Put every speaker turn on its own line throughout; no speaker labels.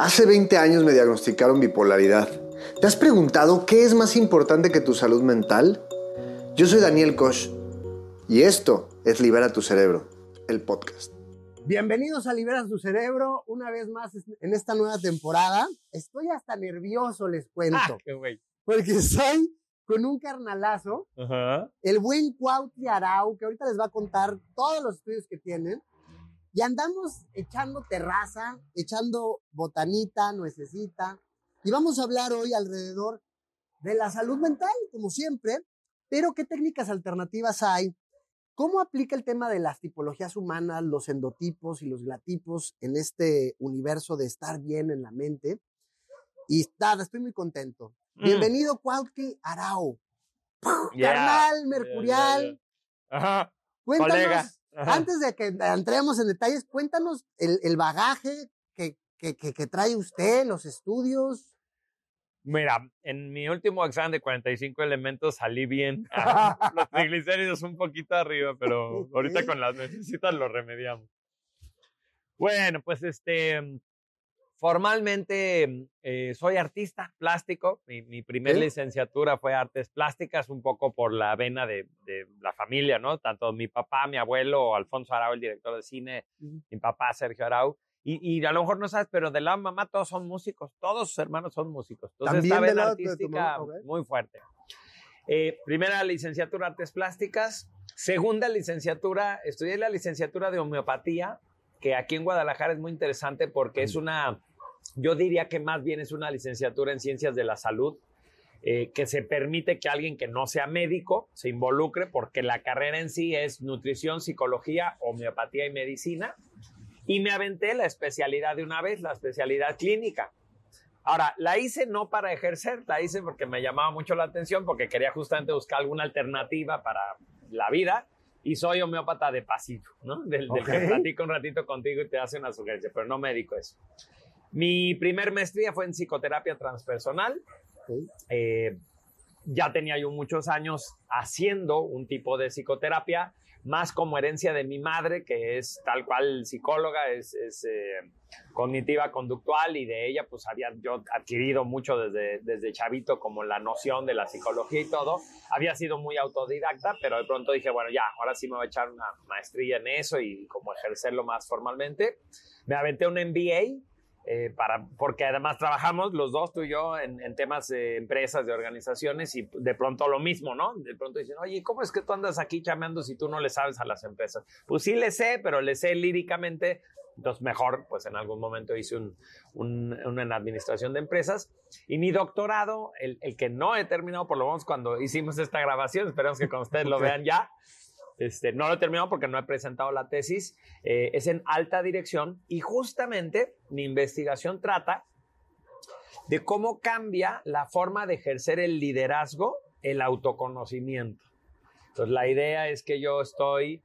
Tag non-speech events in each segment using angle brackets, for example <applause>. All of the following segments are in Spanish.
Hace 20 años me diagnosticaron bipolaridad. ¿Te has preguntado qué es más importante que tu salud mental? Yo soy Daniel Koch y esto es Libera tu Cerebro, el podcast.
Bienvenidos a Libera tu Cerebro, una vez más en esta nueva temporada. Estoy hasta nervioso, les cuento.
Ah, qué güey.
Porque estoy con un carnalazo,
Ajá.
el buen Cuautli Arau, que ahorita les va a contar todos los estudios que tienen. Y andamos echando terraza, echando botanita, nuececita. Y vamos a hablar hoy alrededor de la salud mental, como siempre, pero qué técnicas alternativas hay, cómo aplica el tema de las tipologías humanas, los endotipos y los glatipos en este universo de estar bien en la mente. Y nada, estoy muy contento.
Mm.
Bienvenido, Cuautli.
Yeah,
Carnal, mercurial.
yeah, yeah. Ajá.
Cuéntanos,
Colega. Ajá.
antes de que entremos en detalles, cuéntanos el, el bagaje que, que, que, que trae usted, los estudios.
Mira, en mi último examen de 45 elementos salí bien. <laughs> <laughs> Los triglicéridos un poquito arriba, pero ahorita con las necesitas lo remediamos. Bueno, pues este, formalmente eh, soy artista plástico. Mi, mi primer licenciatura fue artes plásticas, un poco por la vena de, de la familia, ¿no? Tanto mi papá, mi abuelo, Alfonso Arau, el director de cine, mi papá, Sergio Arau. Y, y a lo mejor no sabes, pero de la mamá todos son músicos, todos sus hermanos son músicos. Entonces, esta vena artística
mamá,
muy fuerte. Eh, primera licenciatura artes plásticas. Segunda licenciatura, estudié la licenciatura de homeopatía, que aquí en Guadalajara es muy interesante porque es una, yo diría que más bien es una licenciatura en ciencias de la salud, eh, que se permite que alguien que no sea médico se involucre, porque la carrera en sí es nutrición, psicología, homeopatía y medicina. Y me aventé la especialidad de una vez, la especialidad clínica. Ahora, la hice no para ejercer, la hice porque me llamaba mucho la atención, porque quería justamente buscar alguna alternativa para la vida. Y soy homeópata de pasillo, ¿no? Del, del que platico un ratito contigo y te hace una sugerencia, pero no médico eso. Mi primer maestría fue en psicoterapia transpersonal. Eh, ya tenía yo muchos años haciendo un tipo de psicoterapia, más como herencia de mi madre, que es tal cual psicóloga, es, es, eh, cognitiva conductual y de ella pues había yo adquirido mucho desde, desde chavito como la noción de la psicología y todo. Había sido muy autodidacta, pero de pronto dije, bueno, ya, ahora sí me voy a echar una maestría en eso y como ejercerlo más formalmente. Me aventé un MBA eh, para, porque además trabajamos los dos, tú y yo, en, en temas de empresas, de organizaciones, y de pronto lo mismo, ¿no? De pronto dicen, oye, ¿cómo es que tú andas aquí chameando si tú no le sabes a las empresas? Pues sí le sé, pero le sé líricamente, entonces mejor, pues en algún momento hice un, un, una en administración de empresas. Y mi doctorado, el, el que no he terminado, por lo menos cuando hicimos esta grabación, esperamos que con ustedes lo vean ya, este, no lo he terminado porque no he presentado la tesis. eh, es en alta dirección y justamente mi investigación trata de cómo cambia la forma de ejercer el liderazgo, el autoconocimiento. Entonces, la idea es que yo estoy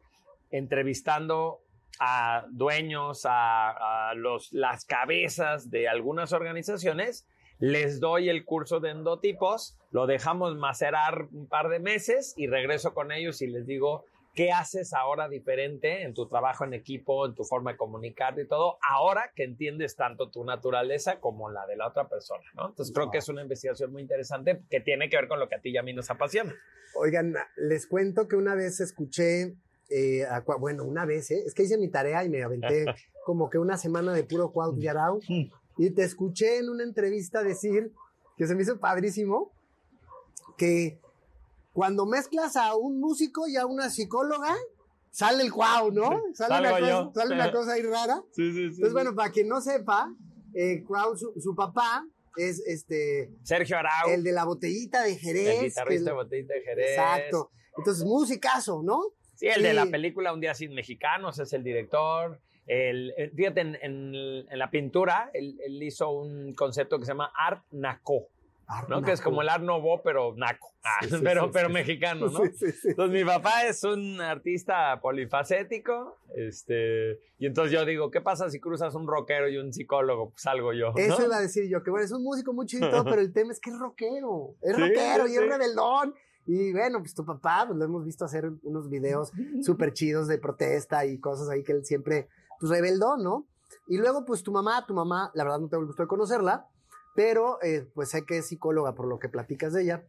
entrevistando a dueños, a, las cabezas de algunas organizaciones, les doy el curso de endotipos, lo dejamos macerar un par de meses y regreso con ellos y les digo, ¿qué haces ahora diferente en tu trabajo en equipo, en tu forma de comunicarte y todo, ahora que entiendes tanto tu naturaleza como la de la otra persona? ¿no? Entonces creo que es una investigación muy interesante que tiene que ver con lo que a ti y a mí nos apasiona.
Oigan, les cuento que una vez escuché, eh, a bueno, una vez, ¿eh? es que hice mi tarea y me aventé <laughs> como que una semana de puro Cuautli Arau. Y te escuché en una entrevista decir, que se me hizo padrísimo, que cuando mezclas a un músico y a una psicóloga, sale el cuau, ¿no? Sale, una cosa, sale una cosa ahí rara.
Sí, sí, sí.
Entonces, bueno, para quien no sepa, eh, Cuau, su, su papá es este
Sergio Arau,
el de la botellita de Jerez.
el guitarrista de Botellita de Jerez.
Exacto. Entonces, musicazo, ¿no?
Sí, el de la película Un día sin mexicanos es el director. El, el- fíjate, en, en- en la pintura, él, él hizo un concepto que se llama Art Naco, ¿no? Que es como el Art Nouveau, pero naco. Ah,
Sí, sí,
pero
sí,
pero mexicano, ¿no?
Sí, sí, sí.
Entonces mi papá es un artista polifacético, este, y entonces yo digo, ¿qué pasa si cruzas un rockero y un psicólogo? Pues salgo yo. ¿no?
Eso iba a decir yo, que bueno, es un músico muy chido y todo, pero el tema es que es rockero. Es rockero y es rebeldón. Y bueno, pues tu papá, pues lo hemos visto hacer unos videos <laughs> súper chidos de protesta y cosas ahí que él siempre, pues rebeldón, ¿no? Y luego, pues tu mamá, tu mamá, la verdad no tengo el gusto de conocerla, pero eh, pues sé que es psicóloga por lo que platicas de ella.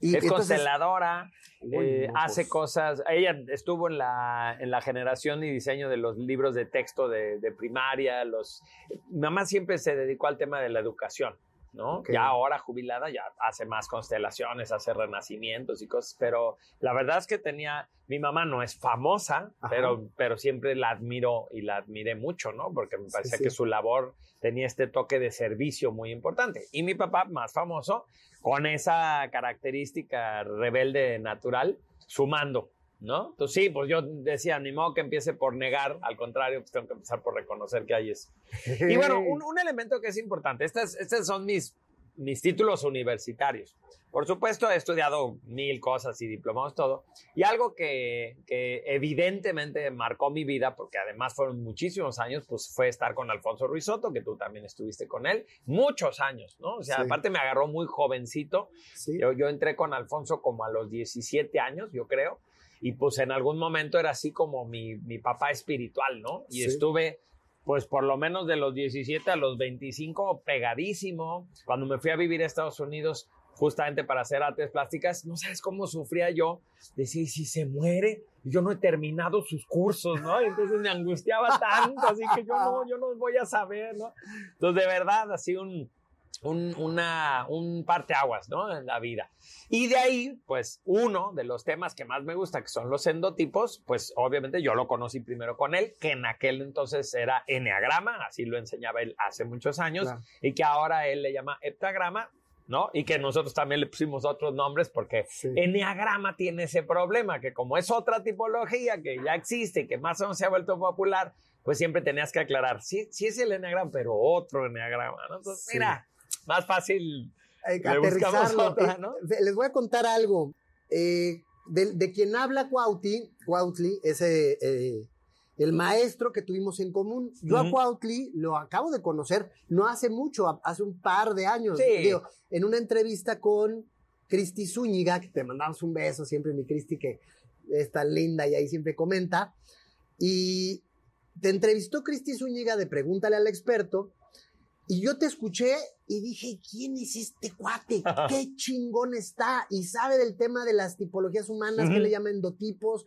Y es consteladora, eh, hace
pues.
cosas. Ella estuvo en la, en la generación y diseño de los libros de texto de, de primaria. Los, mamá siempre se dedicó al tema de la educación, ¿no? Ya ahora jubilada, ya hace más constelaciones, hace renacimientos y cosas. Pero la verdad es que tenía. Mi mamá no es famosa,
Ajá.
pero, pero siempre la admiro y la admiré mucho, ¿no? Porque me parecía
sí.
que su labor tenía este toque de servicio muy importante. Y mi papá, más famoso, con esa característica rebelde natural, sumando, ¿no? Entonces sí, pues yo decía, ni modo que empiece por negar, al contrario, pues tengo que empezar por reconocer que hay eso. Y bueno, un, un elemento que es importante, estas, estos son mis, mis títulos universitarios. Por supuesto, he estudiado mil cosas y diplomados, todo. Y algo que, que evidentemente marcó mi vida, porque además fueron muchísimos años, pues fue estar con Alfonso Ruizotto, que tú también estuviste con él, muchos años, ¿no? O sea,
Sí.
aparte me agarró muy jovencito.
Sí.
Yo, yo entré con Alfonso como a los 17 años, yo creo, y pues en algún momento era así como mi, mi papá espiritual, ¿no? Y
Sí.
estuve, pues por lo menos de los 17 a los 25, pegadísimo. Cuando me fui a vivir a Estados Unidos, justamente para hacer artes plásticas, no sabes cómo sufría yo. Decía, ¿y si se muere? Yo no he terminado sus cursos, ¿no? Entonces me angustiaba tanto, así que yo no, yo no voy a saber, ¿no? Entonces, de verdad, así un, un, una, un parteaguas, ¿no? En la vida. Y de ahí, pues, uno de los temas que más me gusta, que son los endotipos, pues, obviamente yo lo conocí primero con él, que en aquel entonces era enneagrama, así lo enseñaba él hace muchos años,
Claro.
y que ahora él le llama heptagrama, ¿no? Y que nosotros también le pusimos otros nombres porque
Sí.
enneagrama tiene ese problema, que como es otra tipología que ya existe, que más o menos se ha vuelto popular, pues siempre tenías que aclarar, sí, sí es el enneagrama, pero otro enneagrama, ¿no? Entonces,
Sí.
mira, más fácil
Eh, aterrizarlo.
otra,
Eh,
¿no?
Les voy a contar algo. Eh, de, de quien habla Cuautli, Cuautli es eh, eh, el maestro que tuvimos en común. Yo a. Cuautli lo acabo de conocer no hace mucho, hace un par de años.
Sí.
Digo, en una entrevista con Cristi Zúñiga, que te mandamos un beso siempre, mi Cristi, que es tan linda y ahí siempre comenta. Y te entrevistó Cristi Zúñiga de Pregúntale al experto. Y yo te escuché y dije, ¿quién es este cuate? ¿Qué chingón está? Y sabe del tema de las tipologías humanas, que le llaman endotipos.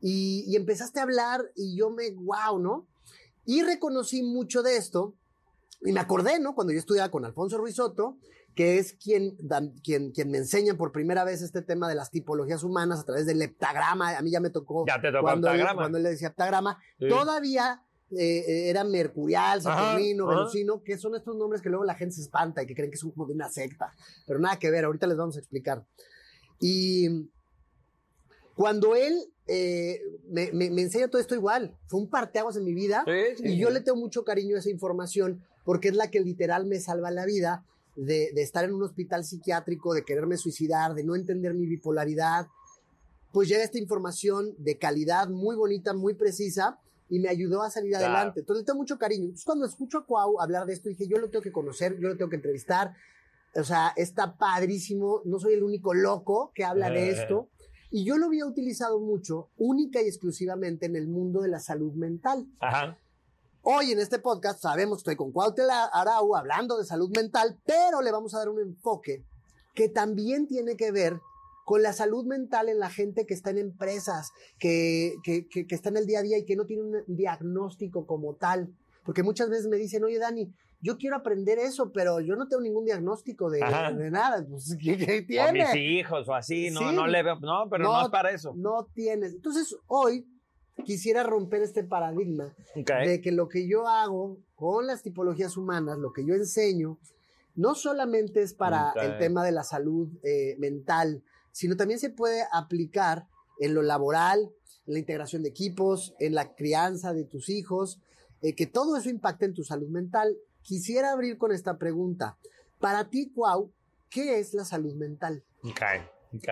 Y, y empezaste a hablar y yo me, wow, ¿no? Y reconocí mucho de esto. Y me acordé, ¿no? Cuando yo estudiaba con Alfonso Ruizotto, que es quien, quien, quien me enseña por primera vez este tema de las tipologías humanas a través del heptagrama. A mí ya me tocó.
Ya te tocó
cuando él-
heptagrama.
cuando él le decía heptagrama.
Sí.
Todavía eh, era Mercurial, Saturnino. Venusino, que son estos nombres que luego la gente se espanta y que creen que son como de una secta. Pero nada que ver, ahorita les vamos a explicar. Y cuando él eh, me, me- me enseña todo esto igual, fue un parteaguas en mi vida.
Sí, sí,
Y yo le tengo mucho cariño a esa información porque es la que literal me salva la vida de, de estar en un hospital psiquiátrico, de quererme suicidar, de no entender mi bipolaridad. Pues llega esta información de calidad muy bonita, muy precisa y me ayudó a salir
Claro.
adelante. Entonces tengo mucho cariño. Entonces cuando escucho a Cuau hablar de esto, dije, yo lo tengo que conocer, yo lo tengo que entrevistar. O sea, está padrísimo. No soy el único loco que habla de esto. Y yo lo había utilizado mucho, única y exclusivamente en el mundo de la salud mental.
Ajá.
Hoy en este podcast sabemos que estoy con Cuauhtémoc Arau hablando de salud mental, pero le vamos a dar un enfoque que también tiene que ver con la salud mental en la gente que está en empresas, que, que, que, que está en el día a día y que no tiene un diagnóstico como tal. Porque muchas veces me dicen, oye Dani, yo quiero aprender eso, pero yo no tengo ningún diagnóstico de, de nada. Pues, ¿qué, qué
O
tiene?
mis hijos o así, no,
Sí.
no le veo, no, pero no,
No,
es para eso.
No tienes. Entonces, hoy quisiera romper este paradigma de que lo que yo hago con las tipologías humanas, lo que yo enseño, no solamente es para el tema de la salud eh, mental, sino también se puede aplicar en lo laboral, en la integración de equipos, en la crianza de tus hijos, eh, que todo eso impacta en tu salud mental. Quisiera abrir con esta pregunta. Para ti, Cuau, ¿qué es la salud mental?
Ok, ok.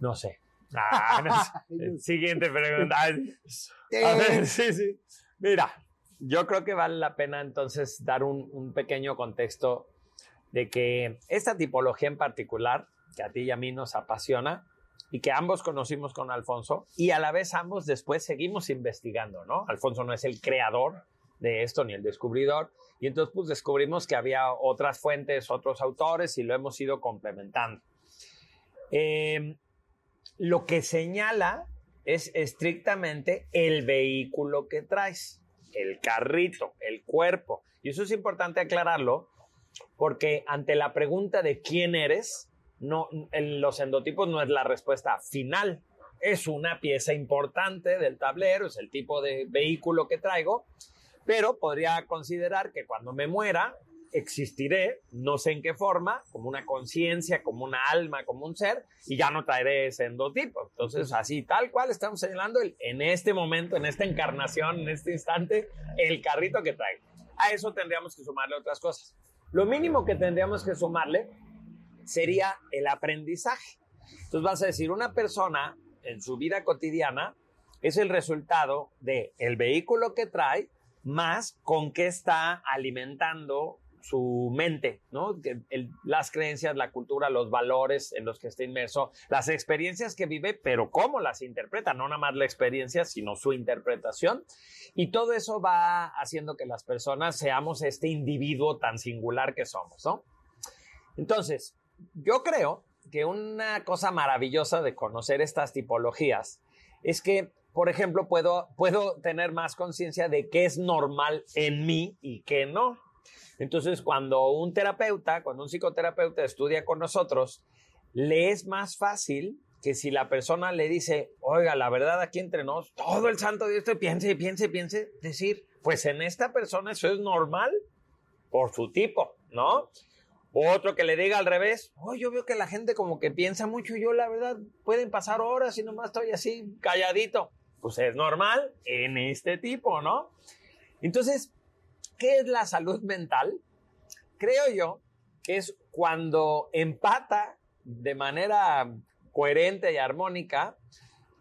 No sé. <laughs> Ah, no sé. Siguiente pregunta. A ver, sí, sí. Mira, yo creo que vale la pena entonces dar un, un pequeño contexto de que esta tipología en particular, que a ti y a mí nos apasiona, y que ambos conocimos con Alfonso y a la vez ambos después seguimos investigando, ¿no? Alfonso no es el creador de esto ni el descubridor y entonces pues descubrimos que había otras fuentes, otros autores y lo hemos ido complementando. Em, lo que señala es estrictamente el vehículo que traes, el carrito, el cuerpo. Y eso es importante aclararlo porque ante la pregunta de quién eres, no, en los endotipos no es la respuesta final. Es una pieza importante del tablero, es el tipo de vehículo que traigo, pero podría considerar que cuando me muera existiré, no sé en qué forma, como una conciencia, como una alma, como un ser, y ya no traeré ese endotipo. Entonces, así, tal cual estamos señalando el, en este momento, en esta encarnación, en este instante, el carrito que traigo. A eso tendríamos que sumarle otras cosas. Lo mínimo que tendríamos que sumarle sería el aprendizaje. Entonces vas a decir, una persona en su vida cotidiana es el resultado de el vehículo que trae más con qué está alimentando su mente, ¿no? las creencias, la cultura, los valores en los que está inmerso, las experiencias que vive, pero cómo las interpreta, no nada más la experiencia, sino su interpretación. Y todo eso va haciendo que las personas seamos este individuo tan singular que somos, ¿no? Entonces, yo creo que una cosa maravillosa de conocer estas tipologías es que, por ejemplo, puedo, puedo tener más conciencia de qué es normal en mí y qué no. Entonces, cuando un terapeuta, cuando un psicoterapeuta estudia con nosotros, le es más fácil que si la persona le dice, oiga, la verdad aquí entre nos, todo el santo Dios te piense, piense, piense, decir, pues en esta persona eso es normal por su tipo, ¿no? Otro que le diga al revés, oh, yo veo que la gente como que piensa mucho y yo la verdad pueden pasar horas y nomás estoy así calladito. Pues es normal en este tipo, ¿no? Entonces, ¿qué es la salud mental? Creo yo que es cuando empata de manera coherente y armónica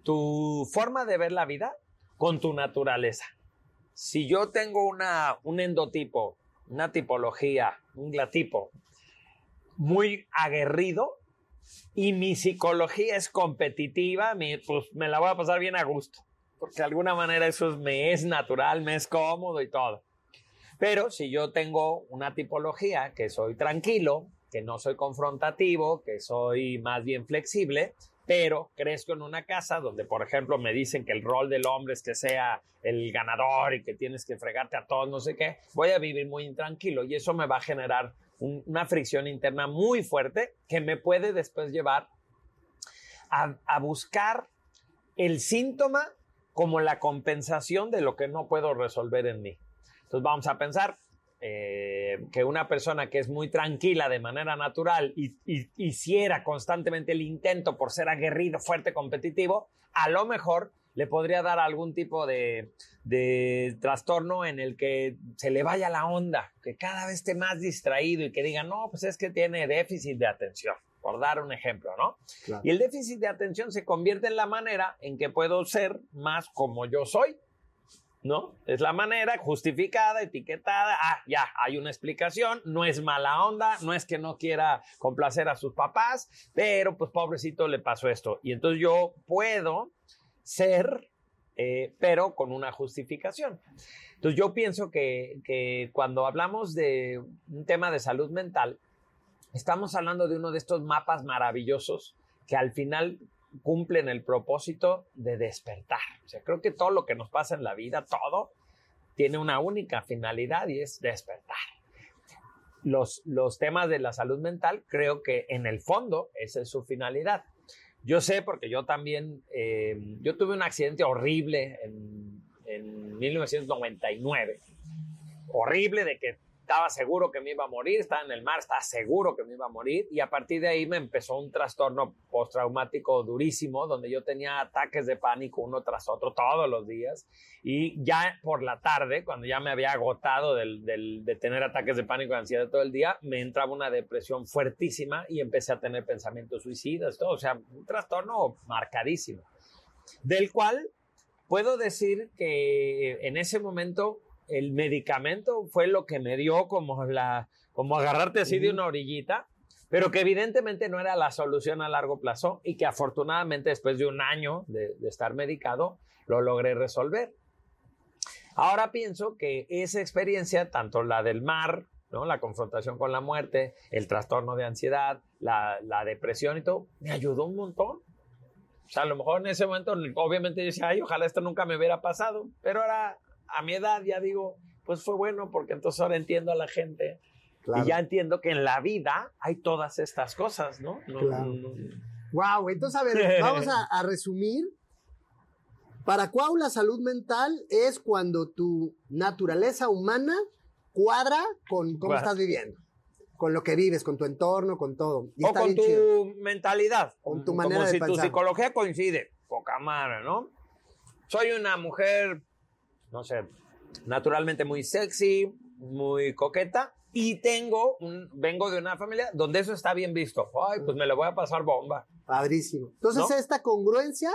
tu forma de ver la vida con tu naturaleza. Si yo tengo una, un endotipo, una tipología, un glatipo, muy aguerrido y mi psicología es competitiva, pues me la voy a pasar bien a gusto, porque de alguna manera eso me es natural, me es cómodo y todo. Pero si yo tengo una tipología que soy tranquilo, que no soy confrontativo, que soy más bien flexible, pero crezco en una casa donde, por ejemplo, me dicen que el rol del hombre es que sea el ganador y que tienes que fregarte a todos, no sé qué, voy a vivir muy intranquilo y eso me va a generar una fricción interna muy fuerte que me puede después llevar a, buscar el síntoma como la compensación de lo que no puedo resolver en mí. Entonces vamos a pensar eh, que una persona que es muy tranquila de manera natural y, y, hiciera constantemente el intento por ser aguerrido, fuerte, competitivo, a lo mejor le podría dar algún tipo de, trastorno en el que se le vaya la onda, que cada vez esté más distraído y que diga, no, pues es que tiene déficit de atención, por dar un ejemplo, ¿no? Y el déficit de atención se convierte en la manera en que puedo ser más como yo soy, ¿no? Es la manera justificada, etiquetada, ah, ya, hay una explicación, no es mala onda, no es que no quiera complacer a sus papás, pero pues pobrecito le pasó esto. Y entonces yo puedo ser, eh, pero con una justificación. Entonces yo pienso que, que cuando hablamos de un tema de salud mental, estamos hablando de uno de estos mapas maravillosos que al final cumplen el propósito de despertar. O sea, creo que todo lo que nos pasa en la vida, todo, tiene una única finalidad y es despertar. Los, los temas de la salud mental, creo que en el fondo esa es su finalidad. Yo sé porque yo también, eh, yo tuve un accidente horrible en, en 1999. Horrible de que estaba seguro que me iba a morir, estaba en el mar, estaba seguro que me iba a morir y a partir de ahí me empezó un trastorno postraumático durísimo donde yo tenía ataques de pánico uno tras otro todos los días y ya por la tarde, cuando ya me había agotado del, del, de tener ataques de pánico y ansiedad todo el día, me entraba una depresión fuertísima y empecé a tener pensamientos suicidas, todo, o sea, un trastorno marcadísimo, del cual puedo decir que en ese momento el medicamento fue lo que me dio como la, como agarrarte así de una orillita pero que evidentemente no era la solución a largo plazo y que afortunadamente después de un año de, de estar medicado lo logré resolver. Ahora pienso que esa experiencia, tanto la del mar, ¿no? la confrontación con la muerte, el trastorno de ansiedad, la, la depresión y todo, me ayudó un montón. O sea, a lo mejor en ese momento, obviamente yo decía, ay, ojalá esto nunca me hubiera pasado, pero ahora a mi edad ya digo, pues fue bueno porque entonces ahora entiendo a la gente y ya entiendo que en la vida hay todas estas cosas, ¿no? no,
claro. Wow, entonces a ver, vamos a, a resumir. Para Cuau la salud mental es cuando tu naturaleza humana cuadra con cómo estás viviendo, con lo que vives, con tu entorno, con todo.
Y o con tu chido. mentalidad.
Con tu manera
Como
de
si
pensar.
tu psicología coincide. Poca madre, ¿no? Soy una mujer, no sé, naturalmente muy sexy, muy coqueta. Y tengo un, vengo de una familia donde eso está bien visto. Ay, pues me lo voy a pasar bomba.
Padrísimo. Entonces,
¿No?
esta congruencia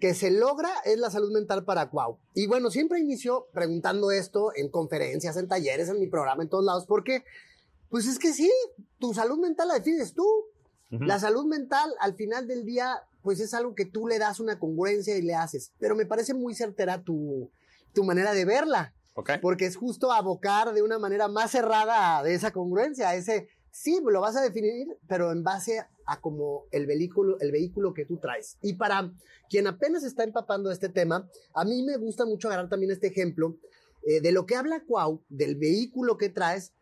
que se logra es la salud mental para Cuau. Y bueno, siempre inicio preguntando esto en conferencias, en talleres, en mi programa, en todos lados, porque, pues es que sí, tu salud mental la defines tú. La salud mental, al final del día, pues es algo que tú le das una congruencia y le haces. Pero me parece muy certera tu, tu manera de verla, porque es justo abocar de una manera más cerrada de esa congruencia, a ese, sí, lo vas a definir, pero en base a como el vehículo, el vehículo que tú traes. Y para quien apenas está empapando de este tema, a mí me gusta mucho agarrar también este ejemplo eh, de lo que habla Cuau, del vehículo que traes.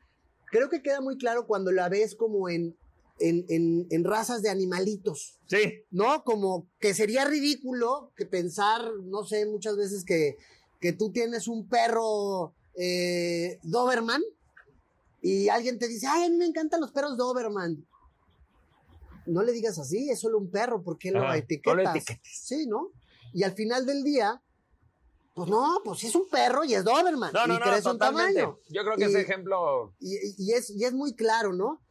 Creo que queda muy claro cuando la ves como en, en, en, en razas de animalitos.
Sí.
¿no? Como que sería ridículo que pensar, no sé, muchas veces que, que tú tienes un perro eh, Doberman y alguien te dice, ay, a mí me encantan los perros Doberman. No le digas así, es solo un perro, ¿por qué lo
Ajá,
etiquetas?
no lo etiquetes.
Sí, ¿no? Y al final del día, pues no, pues es un perro y es Doberman.
No, no,
y
no,
crece un
totalmente.
tamaño.
Yo creo que
Y-
ese ejemplo
y, y es, y es muy claro, ¿no?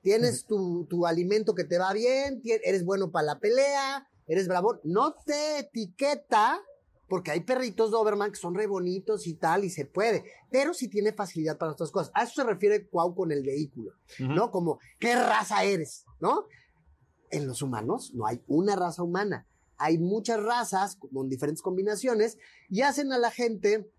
Tienes tu, tu alimento que te va bien, eres bueno para la pelea, eres bravo. No te etiqueta, porque hay perritos Doberman que son re bonitos y tal, y se puede, pero sí tiene facilidad para otras cosas. A eso se refiere Cuau con el vehículo, ¿no? Como, ¿qué raza eres? ¿No? En los humanos no hay una raza humana. Hay muchas razas con diferentes combinaciones y hacen a la gente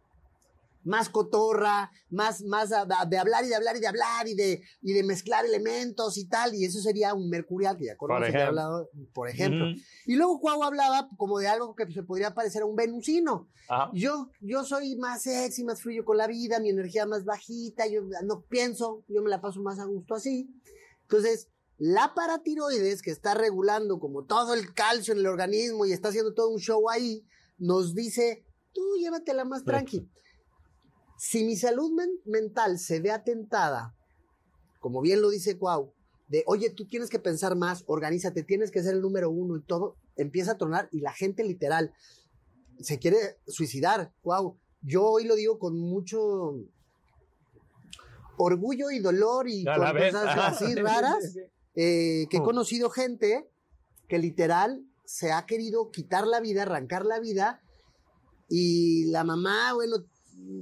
más cotorra, más, más a- a- de hablar y de hablar y de hablar y de, y de mezclar elementos y tal, y eso sería un mercurial que ya conoces,
ejemplo.
he hablado, por ejemplo.
Ujú.
Y luego Cuau hablaba como de algo que se podría parecer a un venusino.
Ajá.
Yo, yo soy más sexy, más fluyo con la vida, mi energía más bajita, yo no pienso, yo me la paso más a gusto así. Entonces, la paratiroides, que está regulando como todo el calcio en el organismo y está haciendo todo un show ahí, nos dice, tú llévatela más tranqui. Si mi salud men- mental se ve atentada, como bien lo dice Cuau, de, oye, tú tienes que pensar más, organízate, tienes que ser el número uno y todo, empieza a tronar y la gente literal se quiere suicidar. Wow, yo hoy lo digo con mucho orgullo y dolor y con cosas
Ajá. <laughs>
así
Sí, sí,
raras, eh, que he
Mm.
conocido gente que literal se ha querido quitar la vida, arrancar la vida, y la mamá, bueno,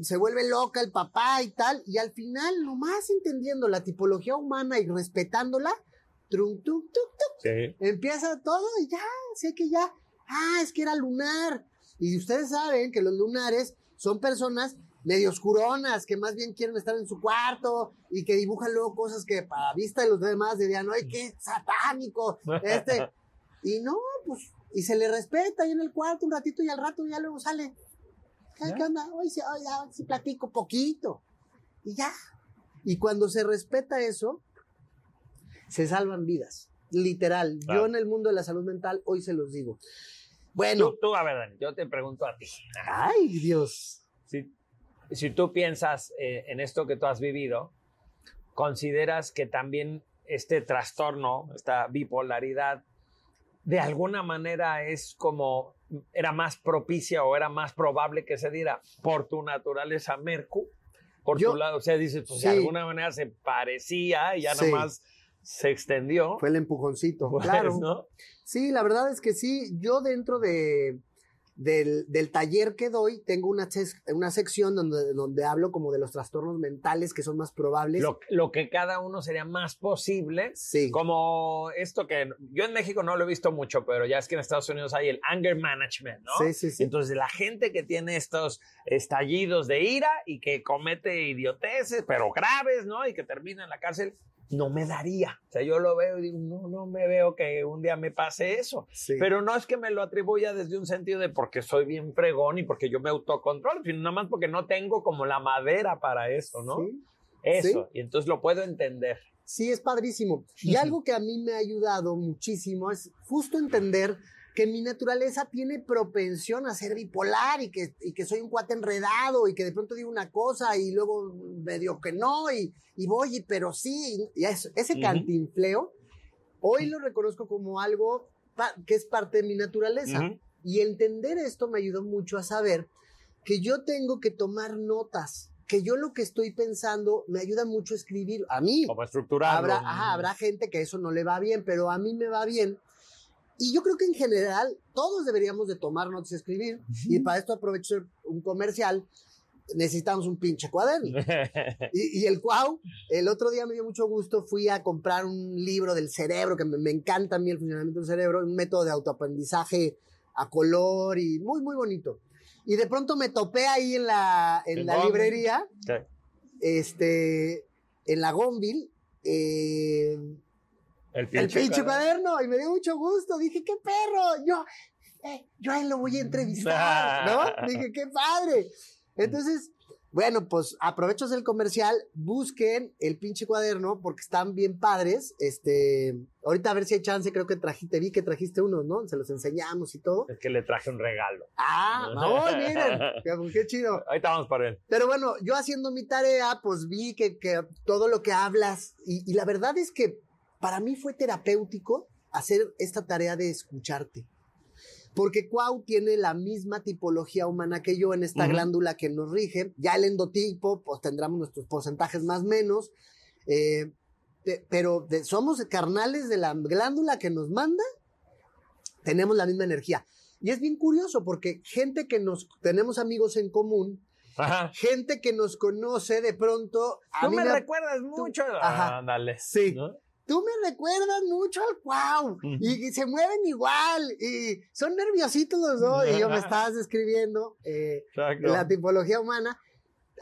se vuelve loca, el papá y tal, y al final, nomás entendiendo la tipología humana y respetándola, trum, tum, tum, tum,
Sí.
empieza todo y ya, sé que ya, ah, es que era lunar. Y ustedes saben que los lunares son personas medio oscuronas, que más bien quieren estar en su cuarto y que dibujan luego cosas que para vista de los demás dirían, ay, qué satánico, este. <laughs> Y no, pues, y se le respeta ahí en el cuarto un ratito y al rato ya luego sale. ¿Qué, qué onda? Hoy sí, hoy ya, sí platico poquito. Y ya. Y cuando se respeta eso, se salvan vidas. Literal.
Claro.
Yo en el mundo de la salud mental hoy se los digo. Bueno.
Tú, tú, a ver, Dani, yo te pregunto a ti.
Ay, Dios.
Si, si tú piensas eh, en esto que tú has vivido, ¿consideras que también este trastorno, esta bipolaridad, de alguna manera es como, era más propicia o era más probable que se diera por tu naturaleza Mercu? Por
Yo-
tu lado, o sea, dices, pues
Sí.
de alguna manera se parecía y ya
Sí.
nomás se extendió.
Fue el empujoncito.
Pues,
claro.
¿no?
Sí, la verdad es que sí. Yo dentro de, del, del taller que doy, tengo una, una sección donde, donde hablo como de los trastornos mentales que son más probables.
Lo, lo que cada uno sería más posible.
sí.
Como esto que yo en México no lo he visto mucho, pero ya es que en Estados Unidos hay el anger management, ¿no?
Sí, sí, sí.
Entonces, la gente que tiene estos estallidos de ira y que comete idioteces, pero graves, ¿no? Y que termina en la cárcel, no me daría. O sea, yo lo veo y digo, no, no me veo que un día me pase eso.
Sí.
Pero no es que me lo atribuya desde un sentido de porque soy bien fregón y porque yo me autocontrolo, sino nada más porque no tengo como la madera para eso, ¿no?
Sí.
Eso. Y entonces lo puedo entender.
Sí, es padrísimo. Y algo que a mí me ha ayudado muchísimo es justo entender que mi naturaleza tiene propensión a ser bipolar y que, y que soy un cuate enredado y que de pronto digo una cosa y luego me digo que no y, y voy, y- pero sí. Y eso- ese
Ujú.
cantinfleo, hoy lo reconozco como algo que es parte de mi naturaleza.
Ujú.
Y entender esto me ayudó mucho a saber que yo tengo que tomar notas, que yo lo que estoy pensando me ayuda mucho a escribir. A mí,
Como estructurarlo.
habrá, ajá, habrá gente que eso no le va bien, pero a mí me va bien. Y yo creo que en general todos deberíamos de tomar notas y escribir. Y para esto aprovecho un comercial. Necesitamos un pinche cuaderno. <laughs> Y, y el cuau, el otro día me dio mucho gusto, fui a comprar un libro del cerebro, que me, me encanta a mí el funcionamiento del cerebro, un método de autoaprendizaje a color y muy, muy bonito. Y de pronto me topé ahí en la, en
¿En
la librería, este, en la Gonville, eh,
El
el
pinche,
pinche
cuaderno.
cuaderno, y me dio mucho gusto, dije, qué perro, yo, eh, yo a él lo voy a entrevistar, ¿no? <laughs> Dije, qué padre. Entonces, bueno, pues aprovechos el comercial, busquen el pinche cuaderno porque están bien padres. Este, ahorita a ver si hay chance, creo que trajiste, vi que trajiste unos, ¿no? Se los enseñamos y todo.
Es que le traje un regalo.
Ah, <laughs> miren, qué, qué chido.
Ahorita vamos para él.
Pero bueno, yo haciendo mi tarea, pues vi que, que todo lo que hablas, y, y la verdad es que para mí fue terapéutico hacer esta tarea de escucharte. Porque Cuau tiene la misma tipología humana que yo en esta glándula que nos rige. Ya el endotipo, pues tendremos nuestros porcentajes más menos. eh, pero de- somos carnales de la glándula que nos manda, tenemos la misma energía. Y es bien curioso porque gente que nos tenemos amigos en común,
Ajá.
gente que nos conoce de pronto. A
Tú
mí
me
me-
recuerdas mucho.
Ajá.
Ándale.
Sí.
¿No?
Tú me recuerdas mucho al.
Ujú.
Y, y se mueven igual. Y son nerviositos los dos. Y yo me <laughs> estabas describiendo eh, la tipología humana.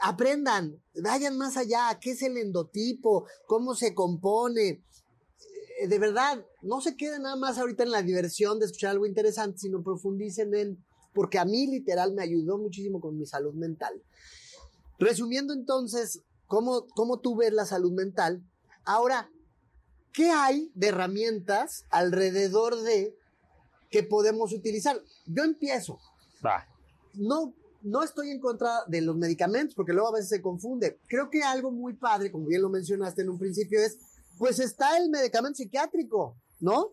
Aprendan, vayan más allá. ¿Qué es el endotipo? ¿Cómo se compone? Eh, De verdad, no se queden nada más ahorita en la diversión de escuchar algo interesante, sino profundicen en, porque a mí literal me ayudó muchísimo con mi salud mental. Resumiendo entonces, ¿cómo, cómo tú ves la salud mental? Ahora, ¿qué hay de herramientas alrededor de que podemos utilizar? Yo empiezo.
Va.
No, no estoy en contra de los medicamentos, porque luego a veces se confunde. Creo que algo muy padre, como bien lo mencionaste en un principio, es, pues está el medicamento psiquiátrico, ¿no?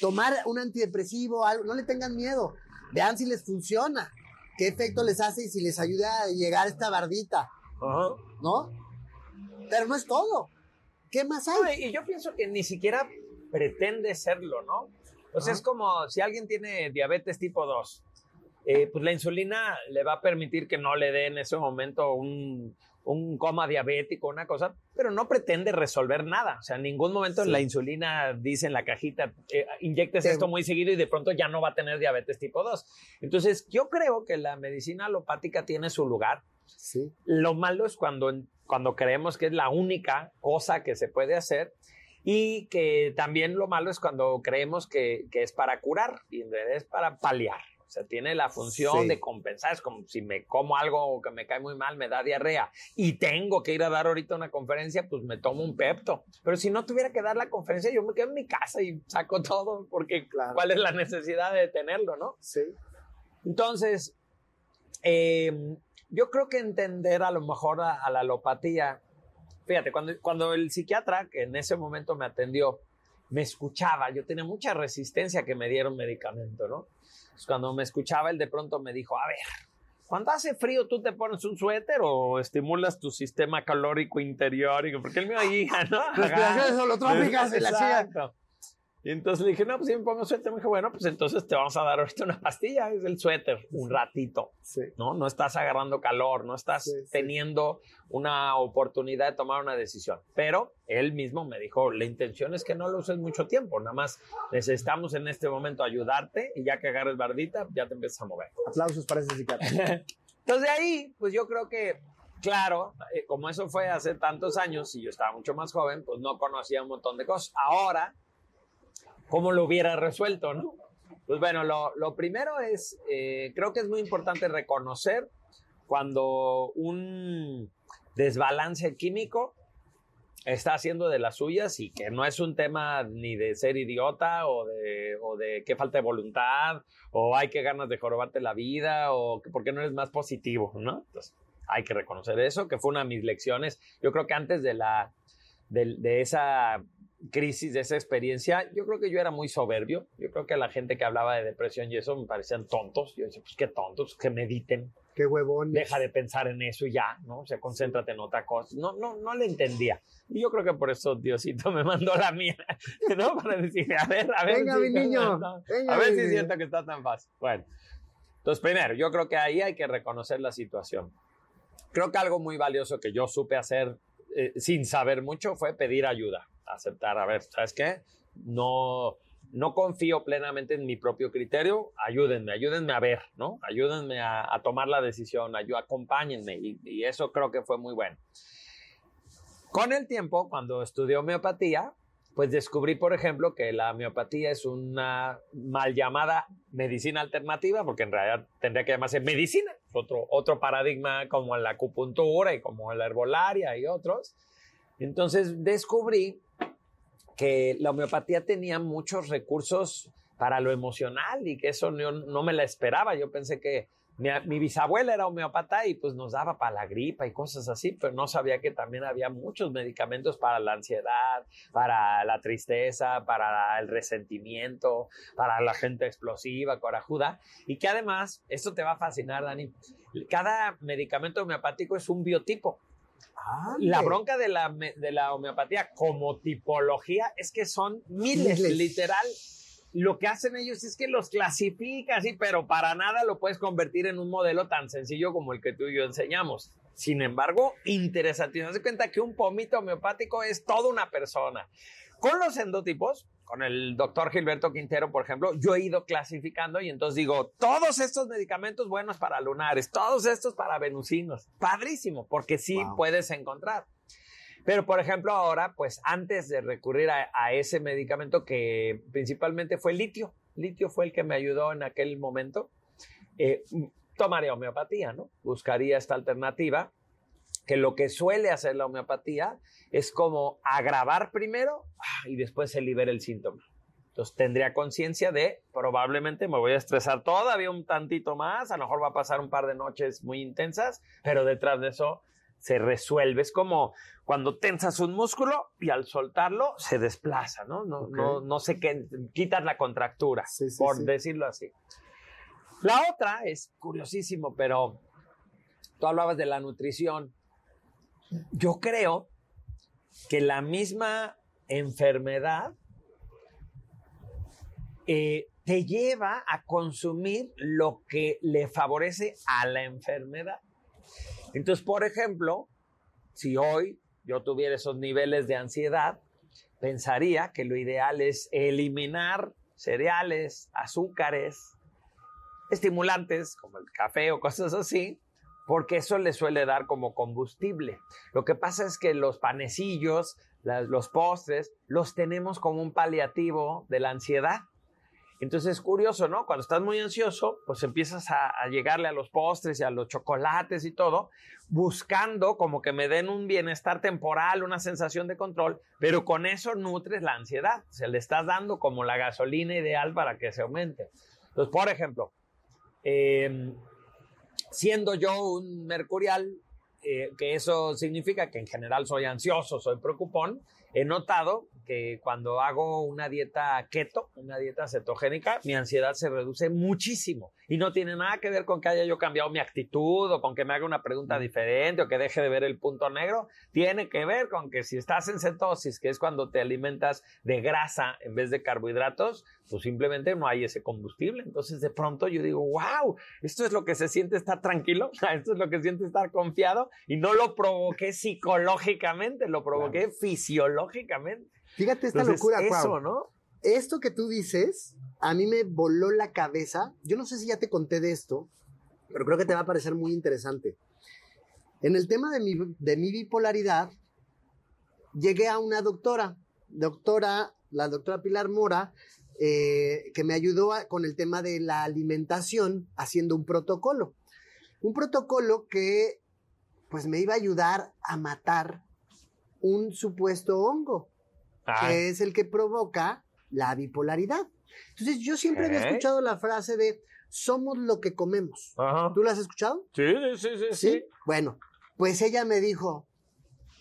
Tomar un antidepresivo, algo, no le tengan miedo. Vean si les funciona, qué efecto les hace y si les ayuda a llegar a esta bardita,
Ajá.
¿no? Pero no es todo. ¿Qué más
No,
hay?
y y yo pienso que ni siquiera pretende serlo, ¿no? O sea,
Ajá.
es como si alguien tiene diabetes tipo 2, eh, pues la insulina le va a permitir que no le dé en ese momento un, un coma diabético, una cosa, pero no pretende resolver nada. O sea, en ningún momento
Sí.
la insulina dice en la cajita, eh, inyectes
Te-
esto muy seguido y de pronto ya no va a tener diabetes tipo 2. Entonces, yo creo que la medicina alopática tiene su lugar.
Sí.
Lo malo es cuando, cuando creemos que es la única cosa que se puede hacer y que también lo malo es cuando creemos que, que es para curar y en realidad es para paliar. O sea, tiene la función
Sí.
de compensar. Es como si me como algo que me cae muy mal, me da diarrea y tengo que ir a dar ahorita una conferencia, pues me tomo un pepto. Pero si no tuviera que dar la conferencia, yo me quedo en mi casa y saco todo porque
Claro.
¿cuál es la necesidad de tenerlo, no?
Sí.
Entonces, eh, yo creo que entender a lo mejor a, a la alopatía, fíjate, cuando, cuando el psiquiatra que en ese momento me atendió, me escuchaba, yo tenía mucha resistencia que me dieron medicamento, ¿no? Entonces, cuando me escuchaba, él de pronto me dijo, a ver, cuando hace frío, ¿tú te pones un suéter o estimulas tu sistema calórico interior? Porque el mío ahí, <laughs> ¿no?
Respiraciones holotrópicas y la.
Y entonces le dije, no, pues si me pongo suéter. Me dijo, bueno, pues entonces te vamos a dar ahorita una <laughs> pastilla, es el suéter, un ratito.
Sí.
¿no? No estás agarrando calor, no estás
Sí, sí.
teniendo una oportunidad de tomar una decisión. Pero él mismo me dijo, la intención es que no lo uses mucho tiempo, nada más necesitamos en este momento ayudarte y ya que agarres bardita, ya te empiezas a mover.
Aplausos para ese psiquiatra. <laughs>
Entonces de ahí, pues yo creo que, claro, eh, como eso fue hace tantos años y yo estaba mucho más joven, pues no conocía un montón de cosas. Ahora, ¿cómo lo hubiera resuelto, no? Pues bueno, lo, lo primero es, eh, creo que es muy importante reconocer cuando un desbalance químico está haciendo de las suyas y que no es un tema ni de ser idiota o de, o de que falta de voluntad o hay que ganas de jorobarte la vida o que por qué no eres más positivo, ¿no? Entonces, hay que reconocer eso, que fue una de mis lecciones. Yo creo que antes de la de, de esa crisis, de esa experiencia, yo creo que yo era muy soberbio. Yo creo que la gente que hablaba de depresión y eso me parecían tontos. Yo decía, pues qué tontos, que mediten,
Qué huevón.
deja de pensar en eso y ya, ¿no? O sea, concéntrate en otra cosa. No, no, no le entendía. Y yo creo que por eso Diosito me mandó la mía, <laughs> ¿no? Para decir, a ver, a ver.
Venga,
si-
mi niño. Venga,
a ver si es cierto que está tan fácil. Bueno, entonces primero, yo creo que ahí hay que reconocer la situación. Creo que algo muy valioso que yo supe hacer eh, sin saber mucho fue pedir ayuda, aceptar, a ver, ¿sabes qué? No, no confío plenamente en mi propio criterio, ayúdenme, ayúdenme a ver, ¿no? Ayúdenme a, tomar la decisión, ayu- acompáñenme y, eso creo que fue muy bueno. Con el tiempo, cuando estudié homeopatía, pues descubrí, por ejemplo, que la homeopatía es una mal llamada medicina alternativa, porque en realidad tendría que llamarse medicina, otro, otro paradigma como la acupuntura y como la herbolaria y otros. Entonces descubrí que la homeopatía tenía muchos recursos para lo emocional y que eso no, me la esperaba. Yo pensé que mi, mi bisabuela era homeopata y pues nos daba para la gripa y cosas así, pero no sabía que también había muchos medicamentos para la ansiedad, para la tristeza, para el resentimiento, para la gente explosiva, corajuda, y que además, esto te va a fascinar, Dani, cada medicamento homeopático es un biotipo. La bronca de la, de la homeopatía como tipología es que son miles,
Miles.
literal. Lo que hacen ellos es que los clasifican así, pero para nada lo puedes convertir en un modelo tan sencillo como el que tú y yo enseñamos. Sin embargo, interesante. Te das cuenta que un pomito homeopático es toda una persona. Con los endotipos, con el doctor Gilberto Quintero, por ejemplo, yo he ido clasificando y entonces digo, todos estos medicamentos buenos para lunares, todos estos para venusinos. Padrísimo, porque sí
Wow.
puedes encontrar. Pero, por ejemplo, ahora, pues antes de recurrir a, a ese medicamento que principalmente fue litio, litio fue el que me ayudó en aquel momento, eh, tomaría homeopatía, ¿no? Buscaría esta alternativa, que lo que suele hacer la homeopatía es como agravar primero ah, y después se libera el síntoma. Entonces tendría conciencia de probablemente me voy a estresar todavía un tantito más, a lo mejor va a pasar un par de noches muy intensas, pero detrás de eso se resuelve. Es como cuando tensas un músculo y al soltarlo se desplaza, ¿no? No,
Ok.
no, no sé qué, quitas la contractura,
Sí, sí,
por
sí.
decirlo así. La otra es curiosísimo, pero tú hablabas de la nutrición. Yo creo que la misma enfermedad eh, te lleva a consumir lo que le favorece a la enfermedad. Entonces, por ejemplo, si hoy yo tuviera esos niveles de ansiedad, pensaría que lo ideal es eliminar cereales, azúcares, estimulantes como el café o cosas así, porque eso le suele dar como combustible. Lo que pasa es que los panecillos, los postres, los tenemos como un paliativo de la ansiedad. Entonces es curioso, ¿no? Cuando estás muy ansioso, pues empiezas a, llegarle a los postres y a los chocolates y todo, buscando como que me den un bienestar temporal, una sensación de control, pero con eso nutres la ansiedad. Se le estás dando como la gasolina ideal para que se aumente. Entonces, por ejemplo, eh, siendo yo un mercurial eh, que eso significa que en general soy ansioso, soy preocupón, he notado que cuando hago una dieta keto, una dieta cetogénica, mi ansiedad se reduce muchísimo. Y no tiene nada que ver con que haya yo cambiado mi actitud o con que me haga una pregunta diferente o que deje de ver el punto negro. Tiene que ver con que si estás en cetosis, que es cuando te alimentas de grasa en vez de carbohidratos, pues simplemente no hay ese combustible. Entonces de pronto yo digo, wow, esto es lo que se siente estar tranquilo, <laughs> esto es lo que siente estar confiado y no lo provoqué psicológicamente, lo provoqué fisiológicamente.
Fíjate esta locura, eso, ¿no? Esto que tú dices, a mí me voló la cabeza. Yo no sé si ya te conté de esto, pero creo que te va a parecer muy interesante. En el tema de mi, de mi bipolaridad, llegué a una doctora, doctora, la doctora Pilar Mora, eh, que me ayudó con el tema de la alimentación haciendo un protocolo. Un protocolo que pues me iba a ayudar a matar un supuesto hongo que es el que provoca la bipolaridad. Entonces, yo siempre había escuchado la frase de somos lo que comemos. ¿Tú la has escuchado?
Sí, sí, sí, sí,
Bueno, pues ella me dijo,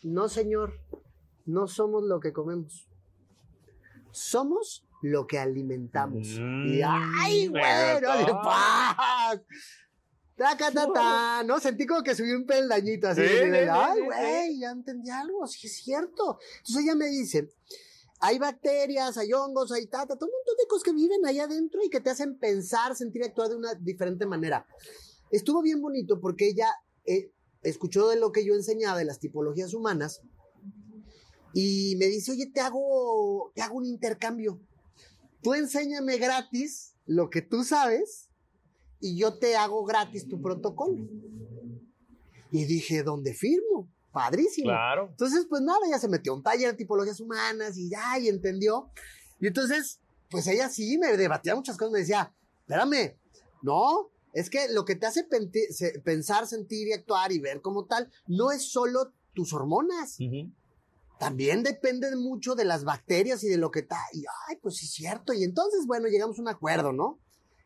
no, señor, no somos lo que comemos. Somos lo que alimentamos. y mm, ay, bueno, de paz. ¿No? Sentí como que subí un peldañito así. ay, güey, ya entendí algo, sí es cierto. Entonces ella me dice, hay bacterias, hay hongos, hay tata, todo un montón de cosas que viven ahí adentro y que te hacen pensar, sentir, actuar de una diferente manera. Estuvo bien bonito porque ella eh, escuchó de lo que yo enseñaba de las tipologías humanas y me dice, oye, te hago, te hago un intercambio. Tú enséñame gratis lo que tú sabes y yo te hago gratis tu protocolo. Y dije, ¿dónde firmo? Padrísimo.
Claro.
Entonces, pues nada, ella se metió a un taller de tipologías humanas y ya, y entendió. Y entonces, pues ella sí me debatía muchas cosas, me decía, espérame, no, es que lo que te hace pensar, sentir y actuar y ver como tal, no es solo tus hormonas. También depende mucho de las bacterias y de lo que está. Y, ay, pues sí es cierto. Y entonces, bueno, llegamos a un acuerdo, ¿no?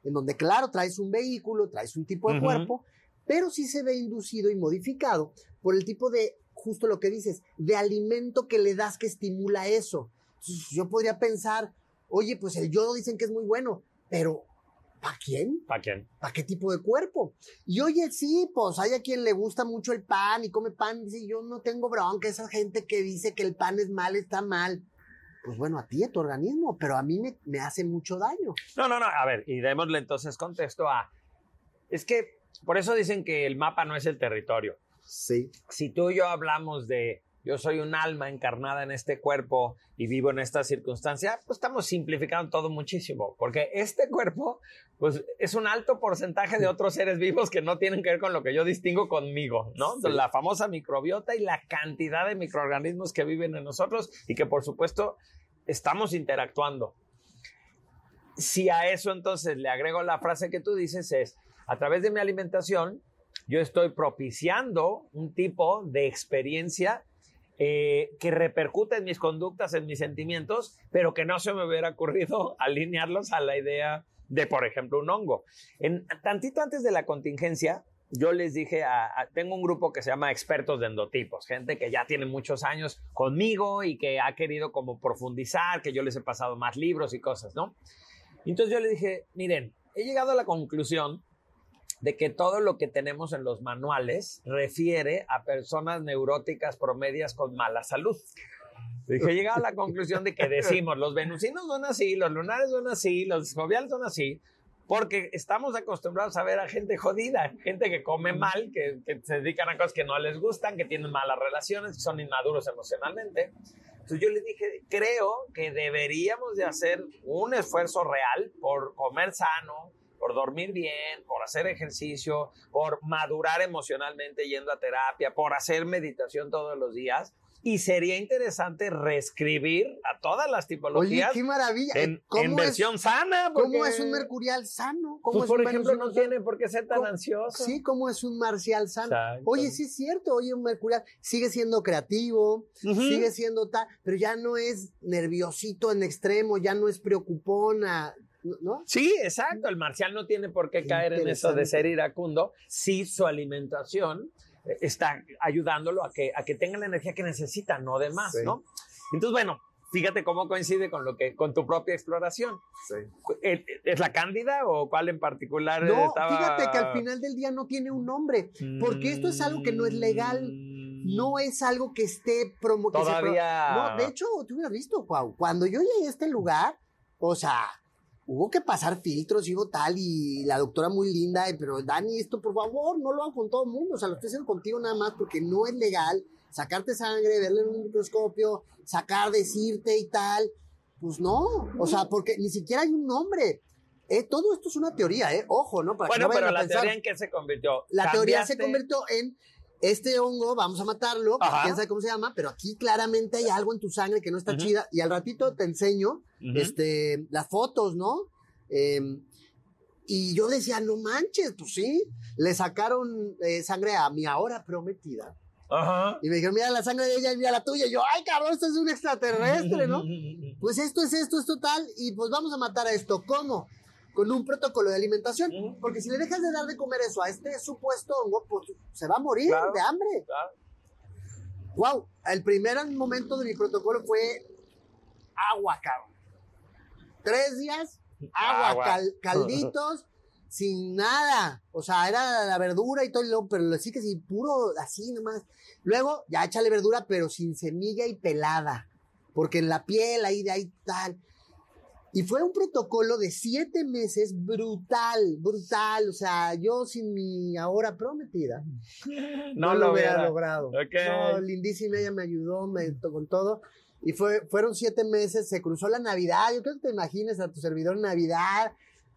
En donde claro, traes un vehículo, traes un tipo de cuerpo, pero sí se ve inducido y modificado por el tipo de, justo lo que dices, de alimento que le das que estimula eso. yo podría pensar, oye, pues el yodo dicen que es muy bueno, pero ¿para quién?
¿Para quién?
¿Para qué tipo de cuerpo? Y oye, sí, pues hay a quien le gusta mucho el pan y come pan, dice, yo no tengo bronca, esa gente que dice que el pan es mal, está mal pues bueno, a ti, a tu organismo, pero a mí me, hace mucho daño.
No, no, no, a ver, y démosle entonces contexto a, es que por eso dicen que el mapa no es el territorio.
Sí.
Si tú y yo hablamos de yo soy un alma encarnada en este cuerpo y vivo en esta circunstancia, pues estamos simplificando todo muchísimo, porque este cuerpo, pues es un alto porcentaje de otros seres vivos que no tienen que ver con lo que yo distingo conmigo, ¿no? La famosa microbiota y la cantidad de microorganismos que viven en nosotros y que por supuesto estamos interactuando. Si a eso entonces le agrego la frase que tú dices es, a través de mi alimentación, yo estoy propiciando un tipo de experiencia eh, que repercute en mis conductas, en mis sentimientos, pero que no se me hubiera ocurrido <laughs> alinearlos a la idea de, por ejemplo, un hongo. En, tantito antes de la contingencia, yo les dije, tengo un grupo que se llama expertos de endotipos, gente que ya tiene muchos años conmigo y que ha querido como profundizar, que yo les he pasado más libros y cosas, ¿no? entonces yo les dije, miren, he llegado a la conclusión de que todo lo que tenemos en los manuales refiere a personas neuróticas promedias con mala salud. Dije, he llegado a la conclusión de que decimos, los venusinos son así, los lunares son así, los joviales son así, porque estamos acostumbrados a ver a gente jodida, gente que come mal, que, que, se dedican a cosas que no les gustan, que tienen malas relaciones, que son inmaduros emocionalmente. Entonces yo les dije, creo que deberíamos de hacer un esfuerzo real por comer sano, por dormir bien, por hacer ejercicio, por madurar emocionalmente yendo a terapia, por hacer meditación todos los días. Y sería interesante reescribir a todas las tipologías.
Oye, qué maravilla.
En, versión sana.
¿Cómo es un mercurial sano? ¿Cómo
pues,
es
por ejemplo, no tiene por qué ser tan ansioso.
Sí, ¿cómo es un marcial sano? Oye, sí es cierto. Oye, un mercurial sigue siendo creativo, sigue siendo tal, pero ya no es nerviosito en extremo, ya no es preocupona. ¿No?
Sí, exacto. El marcial no tiene por qué caer en eso de ser iracundo si su alimentación eh, está ayudándolo a que, a que tenga la energía que necesita, no de más,
Sí.
¿no? Entonces, bueno, fíjate cómo coincide con lo que, con tu propia exploración. ¿Es es la cándida o cuál en particular
No,
estaba?
fíjate que al final del día no tiene un nombre, porque esto es algo que no es legal, no es algo que esté promo que se pro-
Todavía.
No, de hecho, tú hubieras visto, cuando yo llegué a este lugar, o sea, hubo que pasar filtros y hubo tal, y la doctora muy linda, pero Dani, esto por favor, no lo hagan con todo el mundo, o sea, lo estoy haciendo contigo nada más porque no es legal sacarte sangre, verle en un microscopio, sacar, decirte y tal. Pues no, o sea, porque ni siquiera hay un nombre. Eh, todo esto es una teoría, ¿eh? Ojo, ¿no? Para que
Bueno,
no
pero la
pensar-
teoría en qué se convirtió.
la teoría se convirtió en este hongo, vamos a matarlo,
Ajá.
quién sabe cómo se llama, pero aquí claramente hay algo en tu sangre que no está chida y al ratito te enseño este, las fotos, ¿no? Eh, y yo decía, no manches, pues sí, le sacaron eh, sangre a mi ahora prometida.
Ajá.
Y me dijeron, mira la sangre de ella y mira la tuya. Y yo, ay, cabrón, esto es un extraterrestre, ¿no? <laughs> Pues esto es esto, es total, y pues vamos a matar a esto. ¿Cómo? Con un protocolo de alimentación.
Ujú.
Porque si le dejas de dar de comer eso a este supuesto hongo, pues se va a morir
Claro.
de hambre.
Claro.
Wow, el primer momento de mi protocolo fue agua, cabrón. Tres días, agua,
Agua.
cal- calditos, <laughs> sin nada. O sea, era la verdura y todo, pero sí que sí, puro así nomás. Luego, ya échale verdura, pero sin semilla y pelada. Porque en la piel, ahí de ahí tal. Y fue un protocolo de siete meses brutal, brutal. O sea, yo sin mi ahora prometida <laughs>
No, lo
hubiera logrado.
Ok.
No, lindísima, ella me ayudó me, con todo. Y fue, fueron siete meses, se cruzó la Navidad. Yo creo que te imagines a tu servidor en Navidad,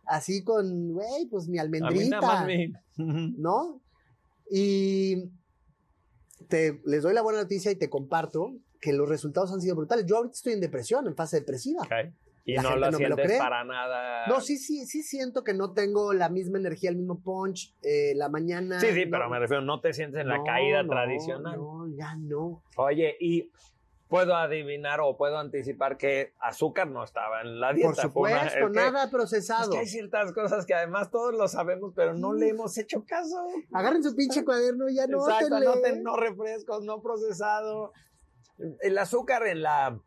así con, güey, pues mi
A mí nada
almendrita,
mi- Ujú. <laughs>
¿no? Y te, les doy la buena noticia y te comparto que los resultados han sido brutales. Yo ahorita estoy en depresión, en fase depresiva.
Ok. Y
La
no
gente
lo
no me lo
sientes
cree.
para nada.
No, sí, sí, sí siento que no tengo la misma energía, el mismo punch, eh, la mañana.
Sí, sí,
no-
pero me refiero, no te sientes en la
no,
caída
no,
tradicional.
No, ya no.
Oye, y puedo adivinar o puedo anticipar que azúcar no estaba en la dieta.
Por
fue una-
supuesto,
es que-
nada
Es
procesado.
que hay ciertas cosas que además todos lo sabemos, pero no le hemos hecho caso.
Agarren su pinche cuaderno y ya no
Exacto, no refrescos, no procesado. El azúcar en la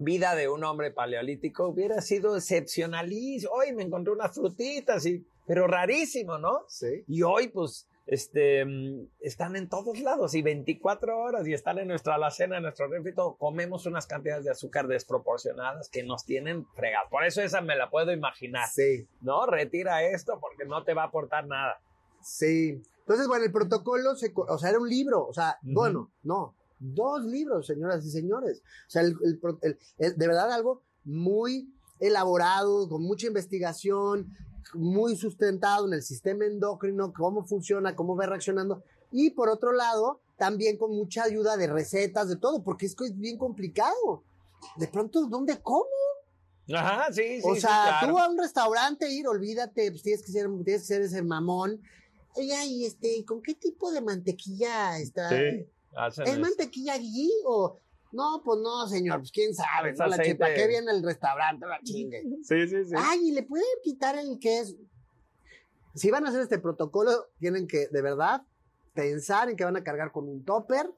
vida de un hombre paleolítico hubiera sido excepcionalísimo. Hoy me encontré unas frutitas, y, pero rarísimo, ¿no?
Sí.
Y hoy, pues, este, mm, están en todos lados y 24 horas y están en nuestra alacena, en nuestro refri, comemos unas cantidades de azúcar desproporcionadas que nos tienen fregados. Por eso esa me la puedo imaginar,
Sí,
¿no? Retira esto porque no te va a aportar nada.
sí. Entonces, bueno, el protocolo, se, o sea, era un libro, o sea,
Ujú.
bueno, no, dos libros, señoras y señores. O sea, el- el pro- el- el- de verdad algo muy elaborado, con mucha investigación, muy sustentado en el sistema endocrino, cómo funciona, cómo va reaccionando. Y por otro lado, también con mucha ayuda de recetas, de todo, porque es que es bien complicado. De pronto, ¿dónde como?
Ajá, sí, sí.
O
sí,
sea,
claro.
tú a un restaurante ir, olvídate, pues tienes que ser, tienes que ser ese mamón. Oiga, y este, ¿con qué tipo de mantequilla está?
Sí, hacen
¿Es
eso.
mantequilla ghee o...? No, pues no, señor, pues quién sabe, ¿no? La chipa, ¿qué viene el restaurante? La chingue.
Sí, sí, sí.
Ay, ¿y le pueden quitar el queso? Si van a hacer este protocolo, tienen que, de verdad, pensar en que van a cargar con un topper,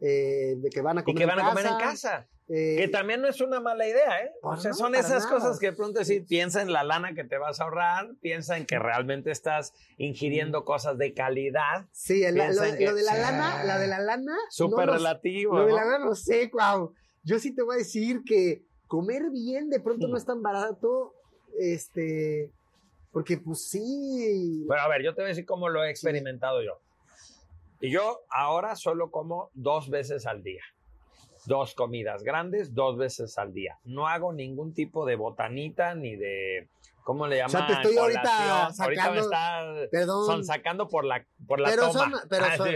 eh, de que van a
y
comer
que van
en
a comer en
casa. Eh,
Que también no es una mala idea, ¿eh? O
Pues
sea,
no,
son esas
nada.
cosas que de pronto sí, piensa en la lana que te vas a ahorrar, piensa en que realmente estás ingiriendo cosas de calidad,
Sí, el- lo,
piensan
lo
que-
de la lana, la de la lana.
súper
no
relativo.
Lo de la lana no sé, Cuau. Yo sí te voy a decir que comer bien de pronto no es tan barato. Este. Porque, pues sí.
Pero a ver, yo te voy a decir cómo lo he experimentado yo. Y yo ahora solo como dos veces al día. Dos comidas grandes, dos veces al día. No hago ningún tipo de botanita ni de. ¿Cómo le
O sea,
llaman?
te estoy ahorita.
Ahorita me está
Perdón.
son sacando por la, por la
pero
toma.
son, pero
Ah,
son,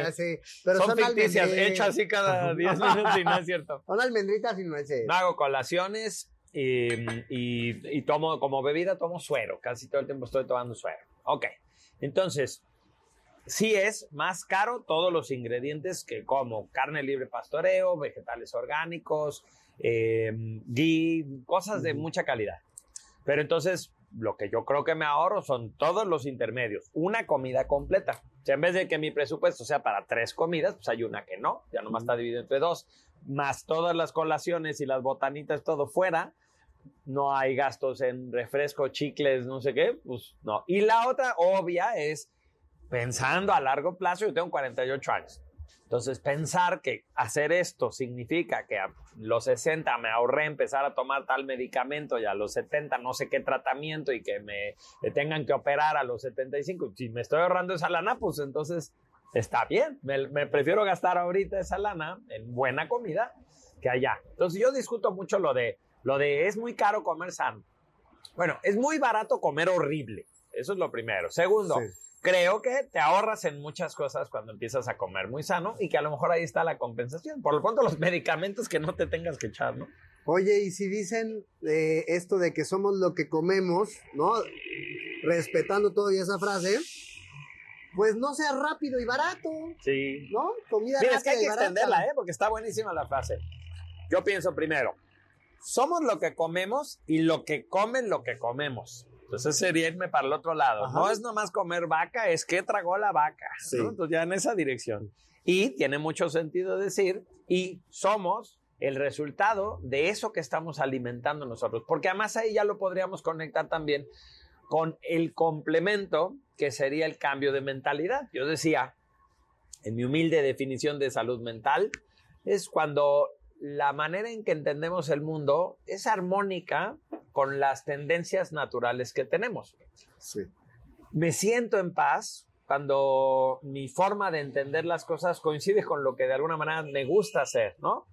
pero
son
son,
ficticias, hecho así cada 10 minutos y no es cierto. <laughs>
Son almendritas y nueces.
No hago colaciones y, y- y tomo como bebida, tomo suero. Casi todo el tiempo estoy tomando suero. Ok. Entonces, sí es más caro todos los ingredientes que como carne libre pastoreo, vegetales orgánicos, eh, ghee, cosas de mucha calidad. Pero entonces, lo que yo creo que me ahorro son todos los intermedios. Una comida completa. O sea, en vez de que mi presupuesto sea para tres comidas, pues hay una que no, ya nomás está dividido entre dos, más todas las colaciones y las botanitas, todo fuera. No hay gastos en refresco, chicles, no sé qué, pues no. Y la otra obvia es pensando a largo plazo, yo tengo 48 años. Entonces, pensar que hacer esto significa que a los 60 me ahorré empezar a tomar tal medicamento y a los 70 no sé qué tratamiento y que me, tengan que operar a los 75, si me estoy ahorrando esa lana, pues entonces está bien. Me, prefiero gastar ahorita esa lana en buena comida que allá. Entonces, yo discuto mucho lo de, lo de es muy caro comer sano. Bueno, es muy barato comer horrible. Eso es lo primero. Segundo, creo que te ahorras en muchas cosas cuando empiezas a comer muy sano y que a lo mejor ahí está la compensación. Por lo pronto, los <laughs> medicamentos que no te tengas que echar, ¿no?
Oye, y si dicen eh, esto de que somos lo que comemos, ¿no? Respetando todavía esa frase, pues no sea rápido y barato.
Sí.
¿No? Comida
Mira,
rápida
es que hay que
y
extenderla, ¿eh? Porque está buenísima la frase. Yo pienso primero, somos lo que comemos y lo que comen lo que comemos. Entonces sería irme para el otro lado.
Ajá.
No es nomás comer vaca, es que tragó la vaca.
Sí.
¿no? Entonces ya en esa dirección. Y tiene mucho sentido decir, y somos el resultado de eso que estamos alimentando nosotros. Porque además ahí ya lo podríamos conectar también con el complemento que sería el cambio de mentalidad. Yo decía, en mi humilde definición de salud mental, es cuando la manera en que entendemos el mundo es armónica con las tendencias naturales que tenemos.
Sí.
Me siento en paz cuando mi forma de entender las cosas coincide con lo que de alguna manera me gusta hacer, ¿no?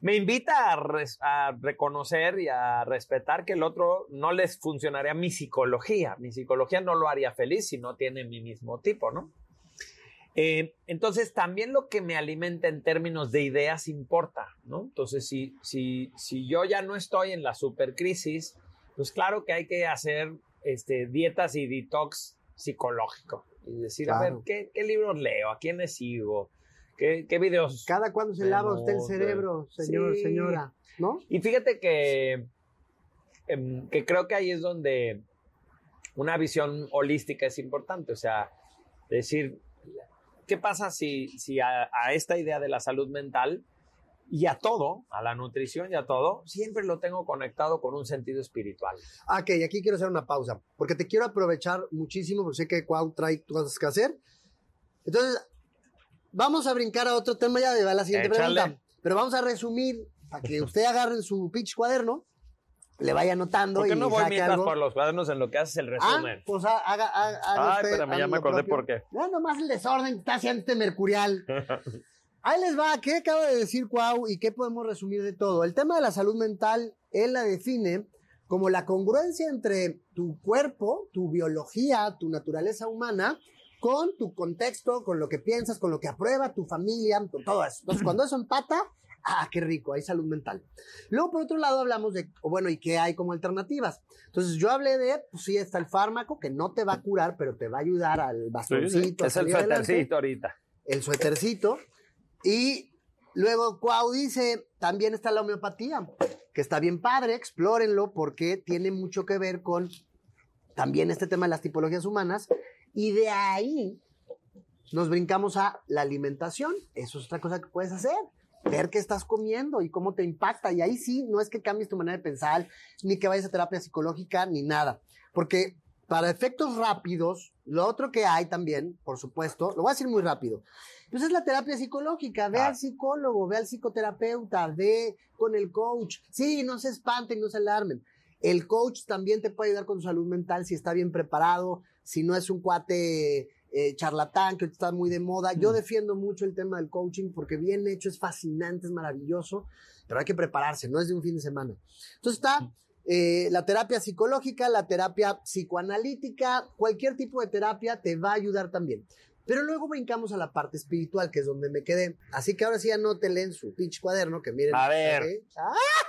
Me invita a, res- a reconocer y a respetar que el otro no les funcionaría mi psicología. Mi psicología no lo haría feliz si no tiene mi mismo tipo, ¿no? Eh, entonces, también lo que me alimenta en términos de ideas importa, ¿no? Entonces, si, si, si yo ya no estoy en la supercrisis, pues claro que hay que hacer este, dietas y detox psicológico. Y decir, a ver,
Claro.
¿qué, qué libros leo? ¿A quiénes sigo? ¿Qué, qué videos?
Cada cuando se lava usted el cerebro, señor,
Sí.
señora, ¿no?
Y fíjate que, em, que creo que ahí es donde una visión holística es importante. O sea, decir, ¿qué pasa si, si a, a esta idea de la salud mental y a todo, a la nutrición y a todo, siempre lo tengo conectado con un sentido espiritual?
Ah, Ok, aquí quiero hacer una pausa, porque te quiero aprovechar muchísimo, porque sé que Cuau trae cosas que hacer. Entonces, vamos a brincar a otro tema ya de la siguiente
Échale.
pregunta. Pero vamos a resumir para que usted agarre su pitch cuaderno, le vaya anotando
¿Por qué
y
no voy
saque
mientras
algo.
por los cuadernos en lo que haces el
Ah,
resumen?
pues ha- haga, haga, haga
Ay, espérame, ya me acordé
propio.
por qué.
Ya nomás el desorden que está haciendo este mercurial. <laughs> Ahí les va, ¿qué acaba de decir Cuau y qué podemos resumir de todo? El tema de la salud mental, él la define como la congruencia entre tu cuerpo, tu biología, tu naturaleza humana, con tu contexto, con lo que piensas, con lo que aprueba tu familia, con todo eso. Entonces, cuando eso empata, ah, qué rico, hay salud mental. Luego, por otro lado, hablamos de, bueno, ¿y qué hay como alternativas? Entonces, yo hablé de, pues sí, está el fármaco que no te va a curar, pero te va a ayudar al bastoncito. a
es el suétercito ahorita.
el suétercito. Y luego Cuau dice, también está la homeopatía, que está bien padre, explórenlo porque tiene mucho que ver con también este tema de las tipologías humanas. Y de ahí nos brincamos a la alimentación. Eso es otra cosa que puedes hacer. Ver qué estás comiendo y cómo te impacta. Y ahí sí, no es que cambies tu manera de pensar, ni que vayas a terapia psicológica, ni nada. Porque para efectos rápidos, lo otro que hay también, por supuesto, lo voy a decir muy rápido, pues es la terapia psicológica. Ve
Ah.
al psicólogo, ve al psicoterapeuta, ve con el coach. Sí, no se espanten, no se alarmen. El coach también te puede ayudar con tu salud mental si está bien preparado, si no es un cuate eh, charlatán que está muy de moda. Yo defiendo mucho el tema del coaching porque bien hecho es fascinante, es maravilloso, pero hay que prepararse, no es de un fin de semana. Entonces está eh, la terapia psicológica, la terapia psicoanalítica, cualquier tipo de terapia te va a ayudar también. Pero luego brincamos a la parte espiritual, que es donde me quedé. Así que ahora sí anótenle en su pitch cuaderno, que miren.
A ver.
¿ok?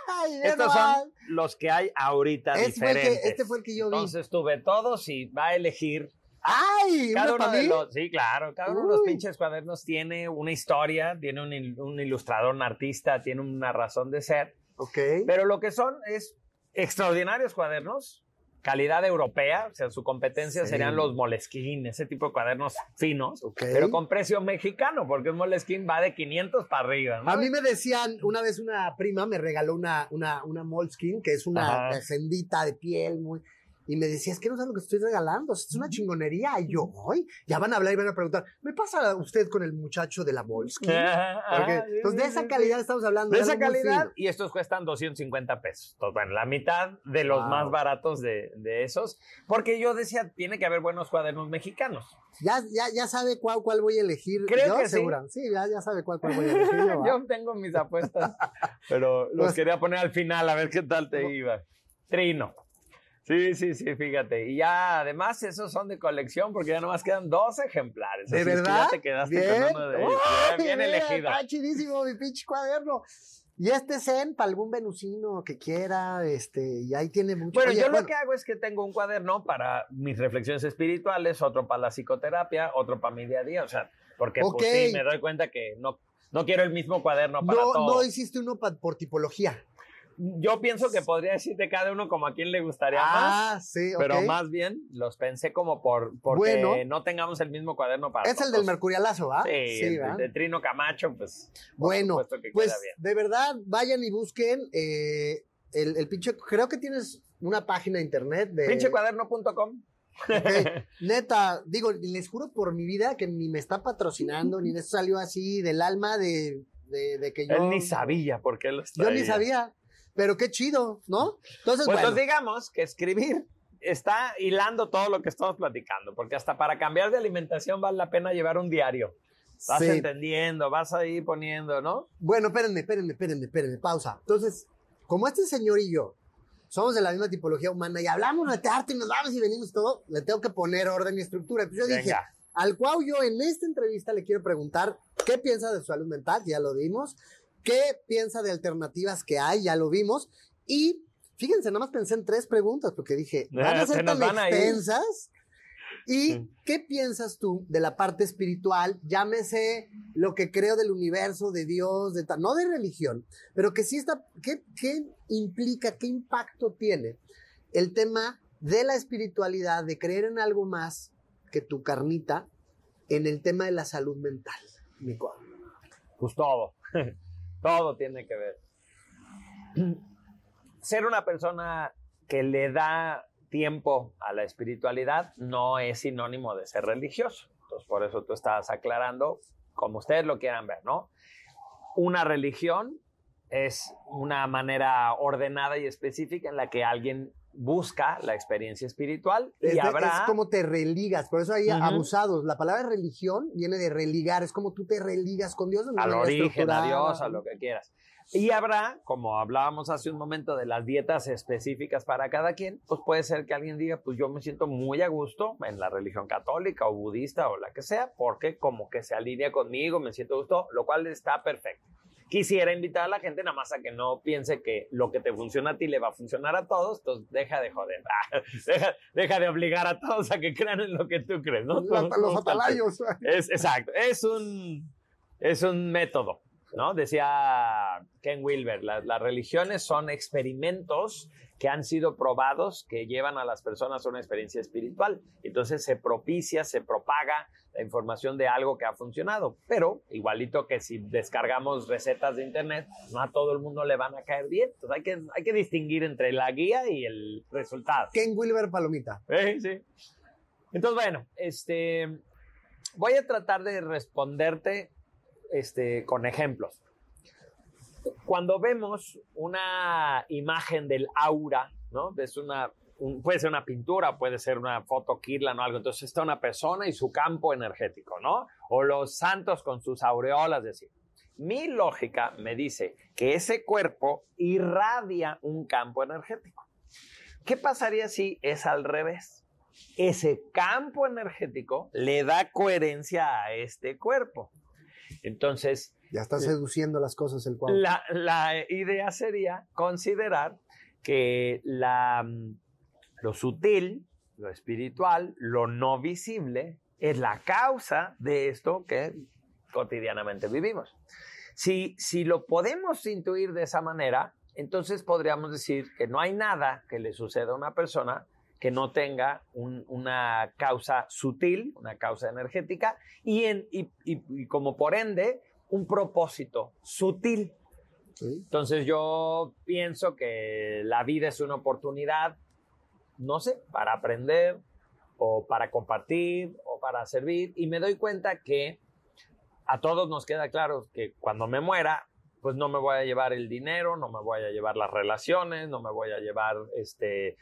¡Ay, ve
Estos son los que hay ahorita
Este fue, el que,
diferentes.
este fue el que yo vi.
Entonces tuve todos y va a elegir
¡Ay!
cada
¿Uno
de los, sí, claro, cada uno de los pinches cuadernos tiene una historia, tiene un, il- un ilustrador, un artista, tiene una razón de ser.
Ok.
Pero lo que son es extraordinarios cuadernos calidad europea, o sea, su competencia
Sí.
serían los Moleskine, ese tipo de cuadernos finos,
Ok.
pero con precio mexicano, porque un Moleskine va de 500 para arriba. ¿no?
A mí me decían, una vez una prima me regaló una, una, una Moleskine, que es una
Ajá.
sendita de piel muy... Y me decía, es que no sabes lo que estoy regalando, es una chingonería. Y yo, hoy ya van a hablar y van a preguntar, ¿me pasa usted con el muchacho de la Moleskine? <laughs> Porque,
sí,
entonces, de
sí,
esa
sí,
calidad estamos hablando.
De esa calidad, y estos cuestan 250 pesos. Entonces, bueno, la mitad de los
Wow.
más baratos de, de esos. Porque yo decía, tiene que haber buenos cuadernos mexicanos.
Ya, ya, ya sabe cuál, cuál voy a elegir.
Creo
yo,
que sí.
segura. Sí, ya, ya sabe cuál, cuál voy a elegir. <laughs> yo,
tengo mis apuestas, pero los
Pues-
quería poner al final a ver qué tal te iba. Trino. Sí, sí, sí, fíjate. Y ya, además, esos son de colección porque ya nomás quedan dos ejemplares.
¿De
Así es que
verdad?
ya te quedaste
Bien.
con uno de ellos.
¡Ay,
Bien, bien elegido.
Está chidísimo mi pinche cuaderno. Y este Zen, para algún venusino que quiera, este, y ahí tiene mucho.
Bueno,
Oye,
yo
bueno,
lo que hago es que tengo un cuaderno para mis reflexiones espirituales, otro para la psicoterapia, otro para mi día a día. O sea, porque
Ok.
pues, sí, me doy cuenta que no, no quiero el mismo cuaderno para
no,
todo.
no hiciste uno pa- por tipología.
Yo pienso que podría decirte cada uno como a quien le gustaría más.
Ah, sí, ok.
Pero más bien los pensé como por porque
Bueno.
no tengamos el mismo cuaderno para
Es el del mercurialazo, ¿va?
Sí, el,
¿va?
de Trino Camacho, pues.
Bueno,
que
pues de verdad, vayan y busquen eh, el, el pinche. Creo que tienes una página de internet de.
Pinchecuaderno.com.
Ok, <laughs> Neta, digo, les juro por mi vida que ni me está patrocinando, ni eso salió así del alma de, de, de que yo.
Él ni sabía por qué los
Yo ni
traía.
sabía. Pero qué chido, ¿no? Entonces,
Pues
bueno.
entonces digamos que escribir está hilando todo lo que estamos platicando, porque hasta para cambiar de alimentación vale la pena llevar un diario. Vas
sí.
entendiendo, vas ahí poniendo, ¿no?
Bueno, espérenme, espérenme, espérenme, espérenme, pausa. Entonces, como este señor y yo somos de la misma tipología humana y hablamos de arte y nos vamos y venimos todo, le tengo que poner orden y estructura. Entonces yo dije, al cual yo en esta entrevista le quiero preguntar qué piensa de su salud mental, ya lo vimos, qué piensa de alternativas que hay, ya lo vimos, y fíjense, nada más pensé en tres preguntas porque dije, van a
Eh, se
ser tan extensas. ¿Y qué piensas tú de la parte espiritual? Llámese lo que creo del universo, de Dios, de no de religión, pero que sí está, ¿qué, qué implica, qué impacto tiene el tema de la espiritualidad, de creer en algo más que tu carnita, en el tema de la salud mental, Nico?
Pues todo. <laughs> todo tiene que ver. <clears throat> Ser una persona que le da tiempo a la espiritualidad no es sinónimo de ser religioso. Entonces, por eso tú estás aclarando como ustedes lo quieran ver, ¿no? Una religión es una manera ordenada y específica en la que alguien busca la experiencia espiritual y
Es,
habrá...
es como te religas, por eso hay abusados. La palabra religión viene de religar, es como tú te religas con Dios.
al origen, a. Dios, a lo que quieras. Y habrá, como hablábamos hace un momento de las dietas específicas para cada quien, pues puede ser que alguien diga, pues yo me siento muy a gusto en la religión católica o budista o la que sea, porque como que se alinea conmigo, me siento a gusto, lo cual está perfecto. Quisiera invitar a la gente nada más a que no piense que lo que te funciona a ti le va a funcionar a todos, entonces deja de joder, <laughs> deja, deja de obligar a todos a que crean en lo que tú crees, ¿no?
Los, los atalayos.
es, exacto, es un, es un método, ¿no? Decía Ken Wilber, la- las religiones son experimentos que han sido probados que llevan a las personas a una experiencia espiritual. Entonces se propicia, se propaga la información de algo que ha funcionado. Pero igualito que si descargamos recetas de internet, no a todo el mundo le van a caer bien. Entonces hay que, hay que distinguir entre la guía y el resultado.
Ken Wilber Palomita.
Eh, sí. Entonces, bueno, este, voy a tratar de responderte este, con ejemplos. Cuando vemos una imagen del aura, ¿no? Es una, un- puede ser una pintura, puede ser una foto Kirlan o algo. Entonces está una persona y su campo energético, ¿no? O los santos con sus aureolas, decir. Mi lógica me dice que ese cuerpo irradia un campo energético. ¿Qué pasaría si es al revés? Ese campo energético le da coherencia a este cuerpo. Entonces,
Ya está seduciendo las cosas el cuadro.
la, la idea sería considerar que la, mm, lo sutil, lo espiritual, lo no visible, es la causa de esto que cotidianamente vivimos. Si, si lo podemos intuir de esa manera, entonces podríamos decir que no hay nada que le suceda a una persona que no tenga una causa sutil, una causa energética, y, en, y, como por ende, un propósito sutil. Entonces yo pienso que la vida es una oportunidad, no sé, para aprender o para compartir o para servir, y me doy cuenta que a todos nos queda claro que cuando me muera, pues no me voy a llevar el dinero, no me voy a llevar las relaciones, no me voy a llevar este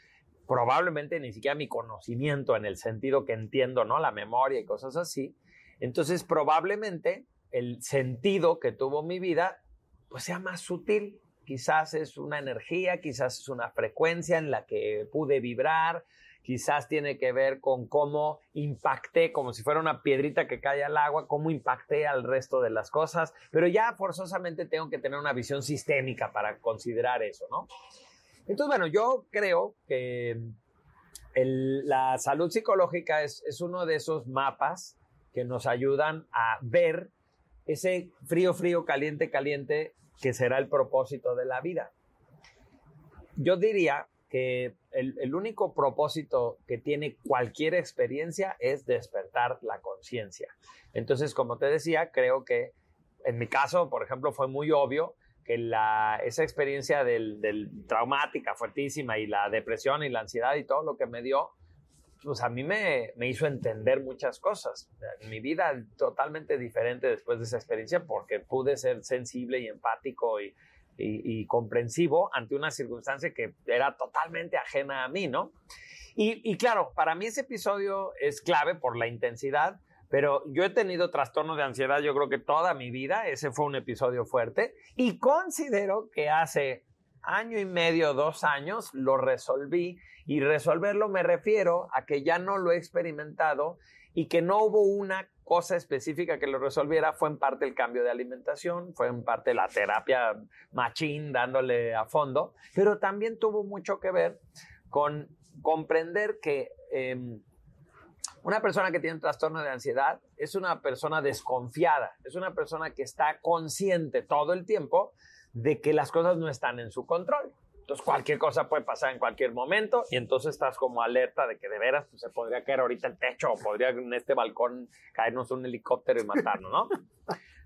probablemente ni siquiera mi conocimiento en el sentido que entiendo, ¿no? La memoria y cosas así. Entonces, probablemente el sentido que tuvo mi vida, pues sea más sutil. Quizás es una energía, quizás es una frecuencia en la que pude vibrar, quizás tiene que ver con cómo impacté, como si fuera una piedrita que cae al agua, cómo impacté al resto de las cosas, pero ya forzosamente tengo que tener una visión sistémica para considerar eso, ¿no? Entonces, bueno, yo creo que la salud psicológica es, uno de esos mapas que nos ayudan a ver ese frío, frío, caliente, caliente que será el propósito de la vida. Yo diría que el, el, único propósito que tiene cualquier experiencia es despertar la conciencia. Entonces, como te decía, creo que en mi caso, por ejemplo, fue muy obvio que la, esa experiencia del, traumática, fuertísima, y la depresión y la ansiedad y todo lo que me dio, pues a mí me, me hizo entender muchas cosas. Mi vida totalmente diferente después de esa experiencia porque pude ser sensible y empático y, y, comprensivo ante una circunstancia que era totalmente ajena a mí, ¿no? Y, y claro, para mí ese episodio es clave por la intensidad, pero yo he tenido trastorno de ansiedad, yo creo que toda mi vida, ese fue un episodio fuerte, y considero que hace año y medio, dos años, lo resolví, y resolverlo me refiero a que ya no lo he experimentado y que no hubo una cosa específica que lo resolviera, fue en parte el cambio de alimentación, fue en parte la terapia machín dándole a fondo, pero también tuvo mucho que ver con comprender que... Em, una persona que tiene un trastorno de ansiedad es una persona desconfiada, es una persona que está consciente todo el tiempo de que las cosas no están en su control. Entonces cualquier cosa puede pasar en cualquier momento y entonces estás como alerta de que de veras pues, se podría caer ahorita el techo o podría en este balcón caernos un helicóptero y matarnos, ¿no?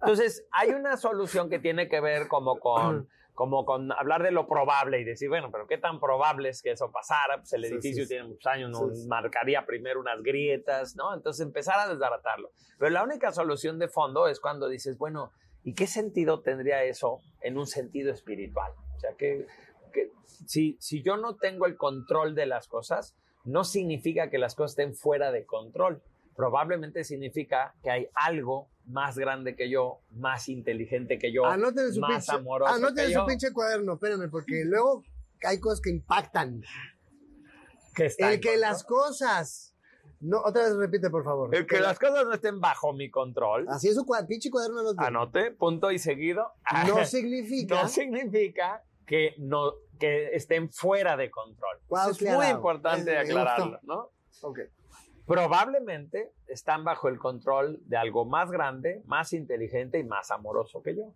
Entonces hay una solución que tiene que ver como con como con hablar de lo probable y decir, bueno, pero qué tan probable es que eso pasara, pues el edificio tiene muchos años, nos marcaría primero unas grietas, ¿no? Entonces empezar a desbaratarlo. Pero la única solución de fondo es cuando dices, bueno, ¿y qué sentido tendría eso en un sentido espiritual? O sea, que, que si, si yo no tengo el control de las cosas, no significa que las cosas estén fuera de control probablemente significa que hay algo más grande que yo, más inteligente que yo, más amoroso
Anoten su pinche cuaderno, espérame, porque luego hay cosas que impactan.
Que
El que las cosas... No, otra vez repite, por favor.
El que, las cosas no estén bajo mi control.
Así es su pinche cuaderno. Los
Anote, punto y seguido.
No <laughs> significa...
No significa que, no, que estén fuera de control. es muy importante aclararlo, ¿no?
Ok
probablemente están bajo el control de algo más grande, más inteligente y más amoroso que yo.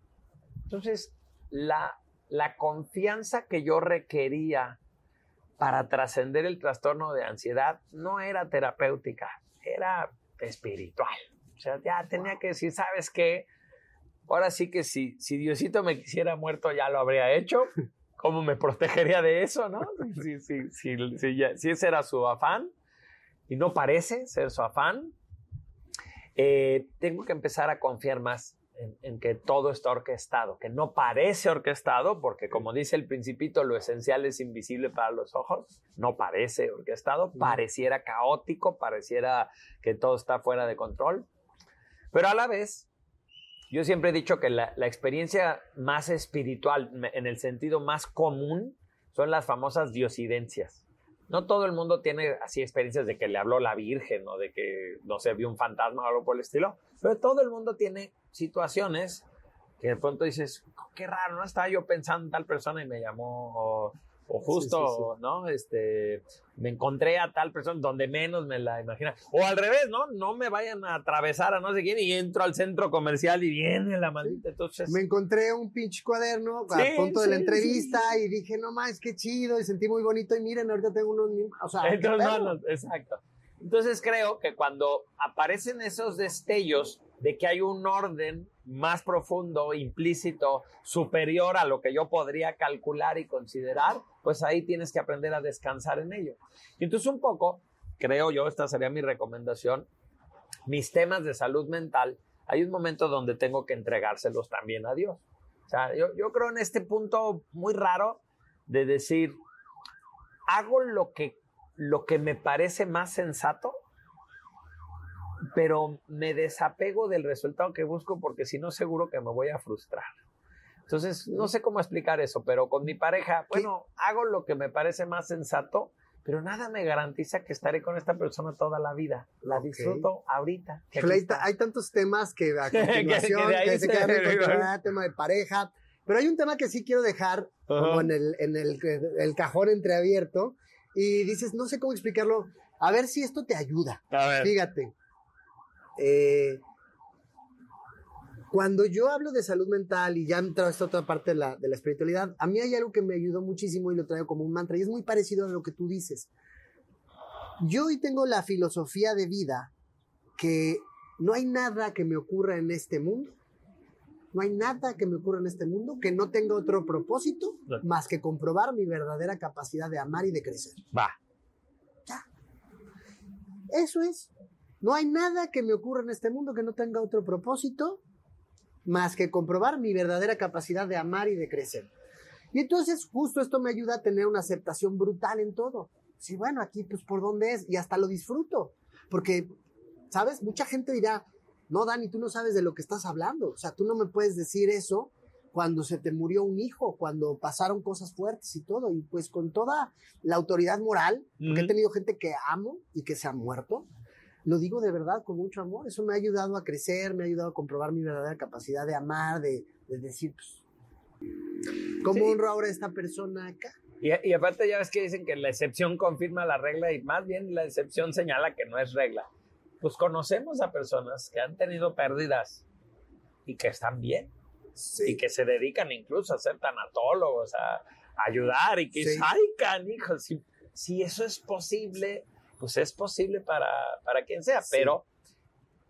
Entonces, la, la confianza que yo requería para trascender el trastorno de ansiedad no era terapéutica, era espiritual. O sea, ya tenía que decir, ¿sabes qué? Ahora sí que si, si Diosito me quisiera muerto, ya lo habría hecho. ¿Cómo me protegería de eso, no? <laughs> Si, si, si, si ese era su afán, y no parece ser su afán, eh, tengo que empezar a confiar más en, que todo está orquestado, que no parece orquestado, porque como dice el principito, lo esencial es invisible para los ojos, no parece orquestado, pareciera caótico, pareciera que todo está fuera de control, pero a la vez, yo siempre he dicho que la, la experiencia más espiritual, en el sentido más común, son las famosas diosidencias. No todo el mundo tiene así experiencias de que le habló la Virgen o de que, no sé, vio un fantasma o algo por el estilo, pero todo el mundo tiene situaciones que de pronto dices, qué raro, no estaba yo pensando en tal persona y me llamó, o, o justo, ¿no? Este, me encontré a tal persona donde menos me la imagina. O al revés, ¿no? No me vayan a atravesar a no sé quién y entro al centro comercial y viene la maldita. Entonces,
Me encontré un pinche cuaderno a
Sí,
punto de la
sí,
entrevista y dije, no más, qué chido, y sentí muy bonito. Y miren, ahorita tengo unos. O sea,
Entonces, no, no, exacto. Entonces creo que cuando aparecen esos destellos de que hay un orden más profundo, implícito, superior a lo que yo podría calcular y considerar, pues ahí tienes que aprender a descansar en ello. Y entonces un poco, creo yo, esta sería mi recomendación, mis temas de salud mental, hay un momento donde tengo que entregárselos también a Dios. O sea, yo, yo creo en este punto muy raro de decir, hago lo que, lo que me parece más sensato, pero me desapego del resultado que busco porque si no seguro que me voy a frustrar. Entonces, no sé cómo explicar eso, pero con mi pareja, bueno, hago lo que me parece más sensato, pero nada me garantiza que estaré con esta persona toda la vida. La disfruto ahorita. que
hay, tantos temas que a <laughs>
Que- que
continuación
de ahí
que se quedan en <laughs> tema de pareja. Pero hay un tema que sí quiero dejar como
Ajá.
en el, en el, el cajón entreabierto. Y dices, no sé cómo explicarlo. A ver si esto te ayuda.
A ver.
Fíjate. eh, cuando yo hablo de salud mental y ya entra esta otra parte de la, de la espiritualidad, a mí hay algo que me ayudó muchísimo y lo traigo como un mantra y es muy parecido a lo que tú dices. Yo hoy tengo la filosofía de vida que no hay nada que me ocurra en este mundo, no hay nada que me ocurra en este mundo que no tenga otro propósito
Claro.
más que comprobar mi verdadera capacidad de amar y de crecer.
Va.
Eso es. No hay nada que me ocurra en este mundo que no tenga otro propósito más que comprobar mi verdadera capacidad de amar y de crecer. Y entonces justo esto me ayuda a tener una aceptación brutal en todo. Sí, bueno, aquí pues por dónde es y hasta lo disfruto. Porque, ¿sabes? Mucha gente dirá, no, Dani, tú no sabes de lo que estás hablando. O sea, tú no me puedes decir eso cuando se te murió un hijo, cuando pasaron cosas fuertes y todo. Y pues con toda la autoridad moral, porque he tenido gente que amo y que se ha muerto, lo digo de verdad con mucho amor. Eso me ha ayudado a crecer, me ha ayudado a comprobar mi verdadera capacidad de amar, de, de decir, pues, ¿cómo
Sí.
honro ahora a esta persona acá?
Y, y aparte ya ves que dicen que la excepción confirma la regla y más bien la excepción señala que no es regla. Pues conocemos a personas que han tenido pérdidas y que están bien y que se dedican incluso a ser tanatólogos, a, a ayudar y que
Sí.
ay, canijo, si, si eso es posible, pues es posible para, para quien sea,
Sí.
pero...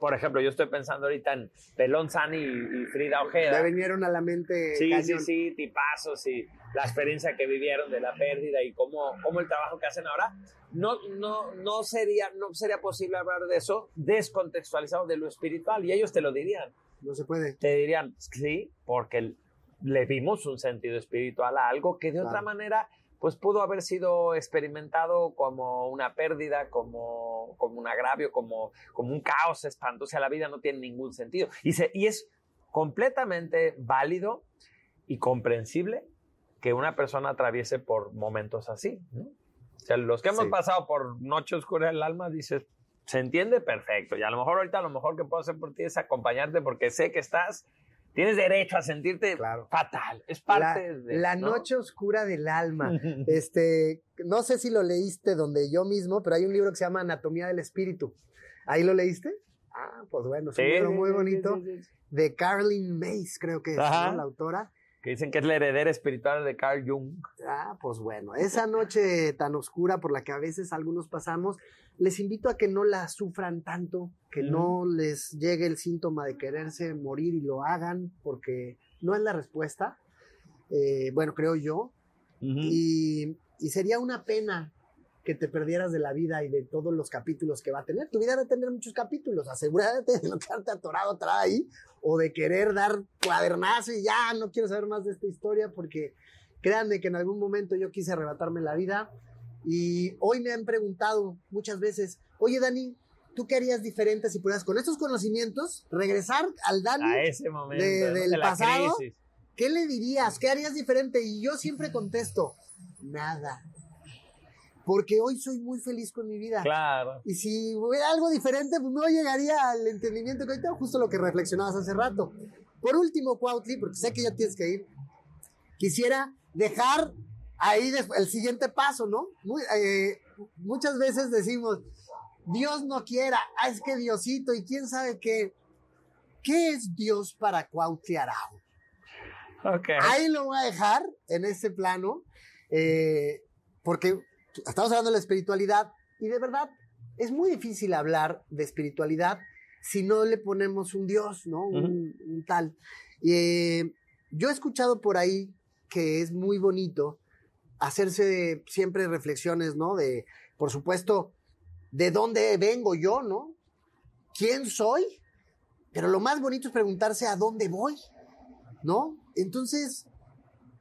Por ejemplo, yo estoy pensando ahorita en Pelón Sani y, y Frida Ojeda.
Me vinieron a la mente.
Sí, sí,
cañón.
sí, tipazos y la experiencia que vivieron de la pérdida y cómo, cómo el trabajo que hacen ahora. No, no, no, sería, no sería posible hablar de eso descontextualizado de lo espiritual y ellos te lo dirían.
No se puede.
Te dirían, sí, porque le vimos un sentido espiritual a algo que de otra manera pues pudo haber sido experimentado como una pérdida, como, como un agravio, como, como un caos espantoso. O sea, la vida no tiene ningún sentido. Y, se, y es completamente válido y comprensible que una persona atraviese por momentos así. ¿no? O sea, los que hemos
Sí.
pasado por noche oscura del alma, dices, se entiende perfecto. Y a lo mejor ahorita lo mejor que puedo hacer por ti es acompañarte porque sé que estás, tienes derecho a sentirte
Claro.
fatal. Es
La,
parte de...
la
¿no?
noche oscura del alma. <laughs> Este, no sé si lo leíste donde yo mismo, pero hay un libro que se llama Anatomía del Espíritu. ¿Ahí lo leíste? Ah, pues bueno, es un libro muy bonito
sí, sí, sí.
de Carlin Mace, creo que es la autora.
Que dicen que es la heredera espiritual de Carl Jung.
Ah, pues bueno, esa noche tan oscura por la que a veces algunos pasamos, les invito a que no la sufran tanto, que no les llegue el síntoma de quererse morir y lo hagan, porque no es la respuesta. Eh, bueno, creo yo. Y, y sería una pena que te perdieras de la vida y de todos los capítulos que va a tener. Tu vida va a tener muchos capítulos. Asegúrate de no quedarte atorado atrás ahí o de querer dar cuadernazo y ya no quiero saber más de esta historia porque créanme que en algún momento yo quise arrebatarme la vida y hoy me han preguntado muchas veces, oye Dani, ¿tú qué harías diferente si pudieras con estos conocimientos regresar al Dani?
A ese momento
de- del
de
pasado,
crisis.
¿Qué le dirías? ¿Qué harías diferente? Y yo siempre contesto, nada. Porque hoy soy muy feliz con mi vida.
Claro.
Y si hubiera algo diferente, pues no llegaría al entendimiento que hoy tengo, justo lo que reflexionabas hace rato. Por último, Cuautli, porque sé que ya tienes que ir, quisiera dejar ahí el siguiente paso, ¿no? Eh, muchas veces decimos, Dios no quiera, ah, es que Diosito, y quién sabe qué. ¿Qué es Dios para Cuautli Arau? Ahí lo voy a dejar en ese plano, eh, porque estamos hablando de la espiritualidad y de verdad es muy difícil hablar de espiritualidad si no le ponemos un Dios, ¿no? un, tal. Eh, yo he escuchado por ahí que es muy bonito hacerse siempre reflexiones, ¿no? De, por supuesto, de dónde vengo yo, ¿no? ¿Quién soy? Pero lo más bonito es preguntarse a dónde voy, ¿no? Entonces,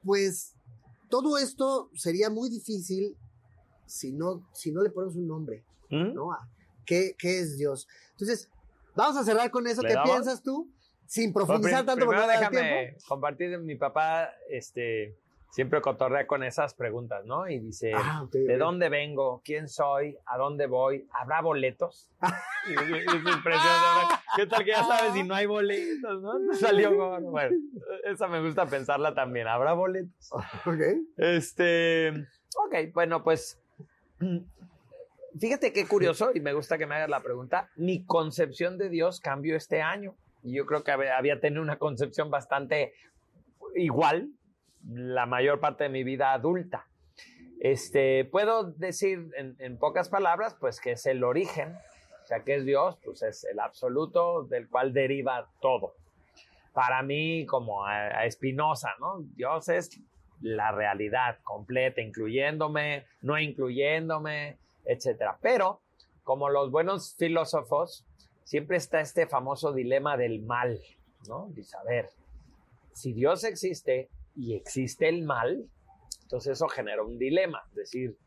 pues todo esto sería muy difícil si no, si no le ponemos un nombre, ¿Mm? ¿no? ¿Qué, ¿Qué, es Dios? Entonces, vamos a cerrar con eso. ¿Qué piensas tú? Sin profundizar tanto.
Primero déjame compartir mi papá, este, siempre cotorrea con esas preguntas, ¿no? Y dice, ah, ¿de dónde vengo? ¿Quién soy? ¿A dónde voy? ¿Habrá boletos? <laughs> y es, impresionante. ¿Qué tal que ya sabes si no hay boletos, no? Salió Bueno, esa me gusta pensarla también. ¿Habrá boletos?
Ok.
Este, ok, bueno, pues... Fíjate qué curioso, y me gusta que me hagas la pregunta. Mi concepción de Dios cambió este año. Y yo creo que había tenido una concepción bastante igual la mayor parte de mi vida adulta. Este, puedo decir en, pocas palabras, pues que es el origen, o sea, que es Dios, pues es el absoluto del cual deriva todo. Para mí, como a, Espinosa, ¿no? Dios es la realidad completa, incluyéndome, no incluyéndome, etcétera. Pero, como los buenos filósofos, siempre está este famoso dilema del mal, ¿no? De saber, si Dios existe, y existe el mal, entonces eso genera un dilema, es decir,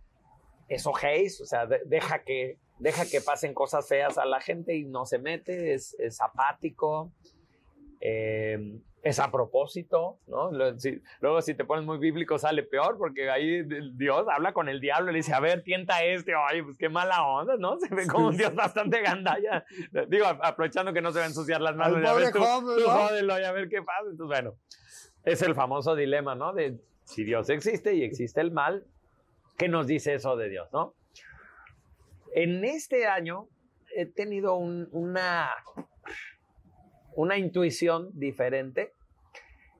es ojéis, o sea, deja, que, deja que pasen cosas feas a la gente y no se mete, es, es apático, eh, es a propósito, ¿no? luego si te pones muy bíblico sale peor porque ahí Dios habla con el diablo y le dice, a ver, tienta este, ay, pues qué mala onda, ¿no? Se ve como un Dios bastante gandalla. Digo, aprovechando que no se va a ensuciar las manos, ya ver, tú, jódelo y a ver qué pasa. Entonces, bueno, es el famoso dilema, ¿no? De si Dios existe y existe el mal, ¿qué nos dice eso de Dios, no? En este año he tenido una, una intuición diferente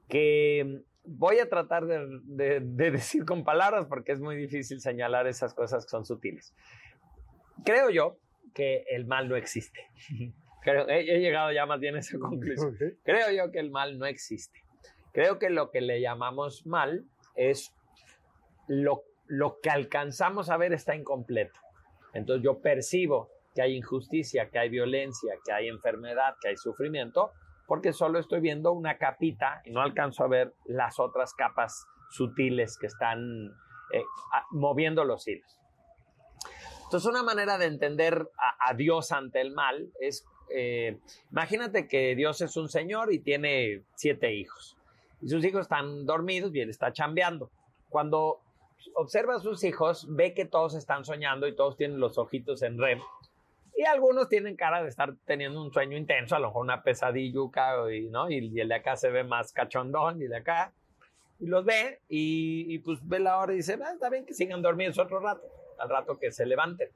que voy a tratar de, decir con palabras porque es muy difícil señalar esas cosas que son sutiles. Creo yo que el mal no existe. he, llegado ya más bien a esa conclusión. Creo yo que el mal no existe. Creo que lo que le llamamos mal es lo, lo que alcanzamos a ver está incompleto. Entonces yo percibo que hay injusticia, que hay violencia, que hay enfermedad, que hay sufrimiento, porque solo estoy viendo una capita y no alcanzo a ver las otras capas sutiles que están eh, moviendo los hilos. Entonces una manera de entender a, Dios ante el mal es, eh, imagínate que Dios es un señor y tiene siete hijos y sus hijos están dormidos y él está chambeando. Cuando observa a sus hijos, ve que todos están soñando y todos tienen los ojitos en REM. Y algunos tienen cara de estar teniendo un sueño intenso, a lo mejor una pesadilluca, y, ¿no? y, el de acá se ve más cachondón, y de acá. Y los ve, y, pues ve la hora y dice, ah, está bien que sigan dormidos otro rato, al rato que se levanten.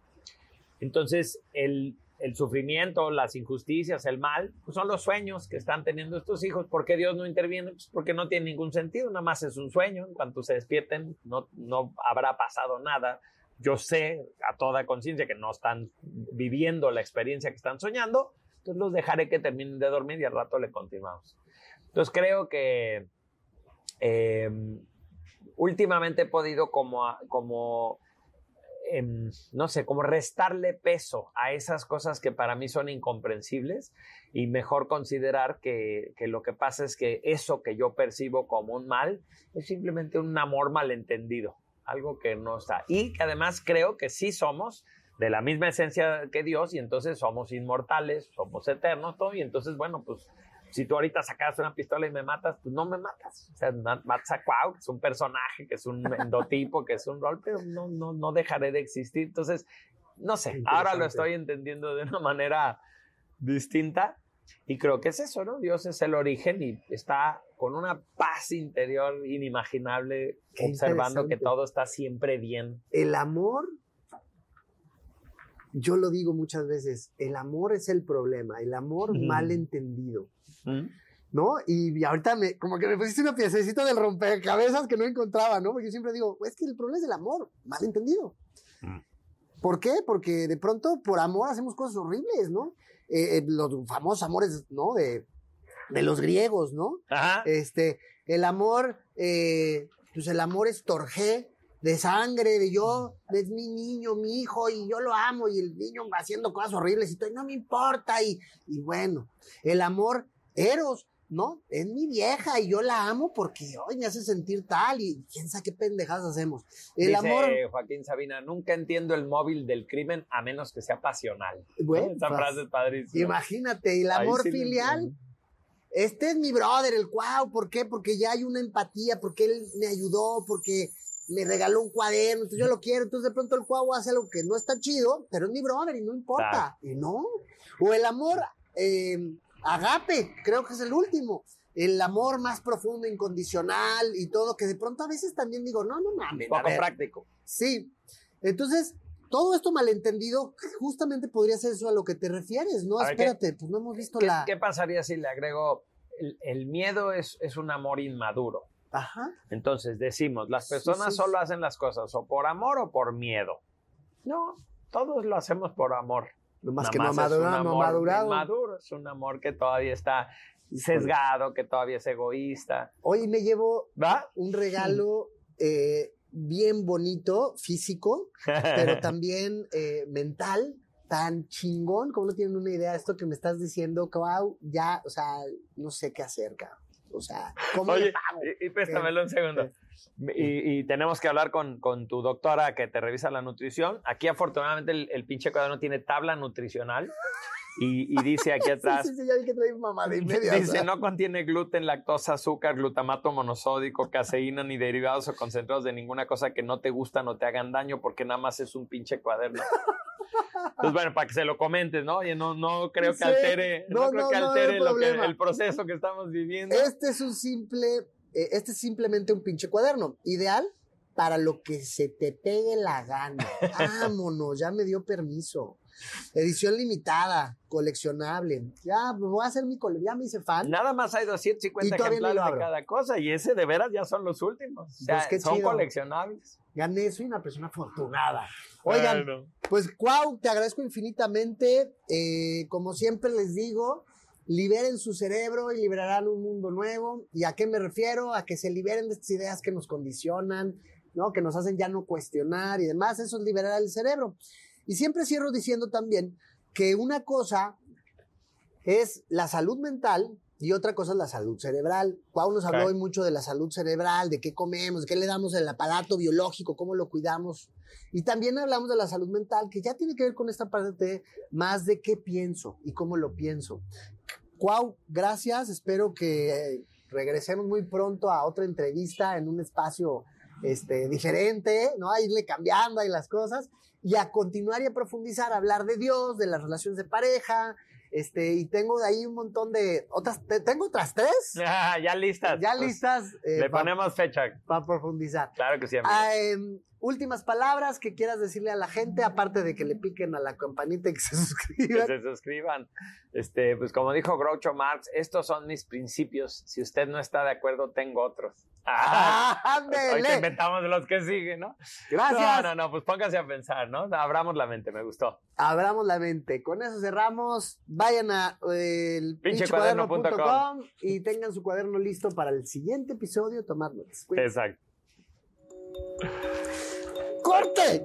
Entonces, el el sufrimiento, las injusticias, el mal, pues son los sueños que están teniendo estos hijos. ¿Por qué Dios no interviene? Pues porque no tiene ningún sentido, nada más es un sueño. En cuanto se despierten, no, no habrá pasado nada. Yo sé a toda conciencia que no están viviendo la experiencia que están soñando, entonces los dejaré que terminen de dormir y al rato le continuamos. Entonces creo que eh, últimamente he podido como, como Em, no sé, como restarle peso a esas cosas que para mí son incomprensibles y mejor considerar que, lo que pasa es que eso que yo percibo como un mal es simplemente un amor malentendido, algo que no está. Y que además creo que sí somos de la misma esencia que Dios y entonces somos inmortales, somos eternos, todo, y entonces, bueno, pues si tú ahorita sacas una pistola y me matas, pues no me matas. O sea, matas a Cuau, que es un personaje, que es un endotipo, que es un rol, pero no, no, no dejaré de existir. Entonces, no sé, ahora lo estoy entendiendo de una manera distinta y creo que es eso, ¿no? Dios es el origen y está con una paz interior inimaginable,
Qué
observando que todo está siempre bien.
El amor, yo lo digo muchas veces, el amor es el problema, el amor
Ujú.
mal entendido,
¿Mm?
¿no? Y, y ahorita me, como que me pusiste una piececita del rompecabezas que no encontraba, ¿no? Porque yo siempre digo, es que el problema es el amor, mal entendido.
Mm.
¿Por qué? Porque de pronto por amor hacemos cosas horribles, ¿no? Eh, eh, los famosos amores, ¿no? De, de los griegos, ¿no?
Ajá.
Este, el amor, eh, pues el amor es torjé de sangre, de yo, es mi niño, mi hijo, y yo lo amo, y el niño va haciendo cosas horribles, y todo, no me importa, y, y bueno, el amor, eros, ¿no? Es mi vieja, y yo la amo porque hoy me hace sentir tal, y quién sabe qué pendejadas hacemos. El
Dice
amor,
Joaquín Sabina, nunca entiendo el móvil del crimen a menos que sea pasional.
Güey,
Esa
pues,
frase es padrísima.
imagínate, el amor
sí
filial. Este es mi brother, el cuau, ¿por qué? Porque ya hay una empatía, porque él me ayudó, porque me regaló un cuaderno, entonces yo lo quiero, entonces de pronto el cuau hace algo que no está chido, pero es mi brother y no importa, y no. O el amor eh, agape, creo que es el último, el amor más profundo, incondicional y todo, que de pronto a veces también digo, no, no mames,
Poco práctico.
Sí. Entonces, todo esto malentendido, justamente podría ser eso a lo que te refieres, ¿no?
A ver, ¿qué-
Espérate, pues no hemos visto
¿Qué,
la.
qué pasaría si le agrego, el, el miedo es, es un amor inmaduro?
Ajá.
Entonces decimos, las personas
sí.
solo hacen las cosas o por amor o por miedo. No, todos lo hacemos por amor.
Nomás
Nada
que no
más es un
madurado, no ha
amor
madurado.
inmaduro, es un amor que todavía está sesgado, que todavía es egoísta.
Hoy me llevo
¿Va?
un regalo eh, bien bonito, físico, pero <laughs> también eh, mental, tan chingón, como no tienen una idea de esto que me estás diciendo, wow, ya, o sea, no sé qué hacer, cabrón. O sea, ¿cómo
Oye,
pago?
y, y préstamelo un segundo. Y, y tenemos que hablar con, con tu doctora que te revisa la nutrición. Aquí afortunadamente el, el pinche cuaderno tiene tabla nutricional y, y dice aquí <laughs> atrás,
Sí, sí, sí, ya trae mamá de media. o
Dice,
sea.
no contiene gluten, lactosa, azúcar, glutamato monosódico, caseína, ni derivados o concentrados de ninguna cosa que no te gustan o te hagan daño, porque nada más es un pinche cuaderno. Entonces, bueno, para que se lo comentes, ¿no? Oye, no, no creo que altere, no,
No,
creo
no,
que altere lo que,
problema.
el proceso que estamos viviendo.
Este es un simple, eh, este es simplemente un pinche cuaderno. Ideal para lo que se te pegue la gana. <laughs> Vámonos, ya me dio permiso. Edición limitada, coleccionable. Ya, pues, voy a hacer mi cole, ya me hice fan.
Nada más hay 250
Y todavía ni lo
ejemplares de cada cosa y ese de veras ya son los últimos. O sea,
Pues qué
son
chido.
coleccionables.
Gané, soy una persona afortunada. Oigan,
Bueno.
Pues, Cuau, te agradezco infinitamente. Eh, como siempre les digo, liberen su cerebro y liberarán un mundo nuevo. ¿Y a qué me refiero? A que se liberen de estas ideas que nos condicionan, ¿no? Que nos hacen ya no cuestionar y demás. Eso es liberar el cerebro. Y siempre cierro diciendo también que una cosa es la salud mental y otra cosa es la salud cerebral. Cuau nos habló
Ok.
hoy mucho de la salud cerebral, de qué comemos, de qué le damos al aparato biológico, cómo lo cuidamos. Y también hablamos de la salud mental, que ya tiene que ver con esta parte más de qué pienso y cómo lo pienso. Cuau, gracias. Espero que regresemos muy pronto a otra entrevista en un espacio este, diferente, ¿no? A irle cambiando ahí las cosas y a continuar y a profundizar, a hablar de Dios, de las relaciones de pareja. Este, y tengo de ahí un montón de otras, te- tengo otras tres <laughs>
Ah, ya listas.
ya
Pues,
listas
Le
para
ponemos fecha.
profundizar.
Claro que sí, amigo.
Ah, em, últimas palabras que quieras decirle a la gente, aparte de que le piquen a la campanita y que se <laughs>
que
suscriban.
se suscriban. Este, pues como dijo Groucho Marx, estos son mis principios. Si usted no está de acuerdo, tengo otros. <laughs>
¡Ah,
Ahorita
ándele!
inventamos los que siguen, ¿no?
Gracias.
No, no, no, pues pónganse a pensar, ¿no? Abramos la mente, me gustó.
Abramos la mente. Con eso cerramos. Vayan a eh, el
Pinchecuaderno.com.
y tengan su cuaderno listo para el siguiente episodio. Tomar notas.
Exacto
corte.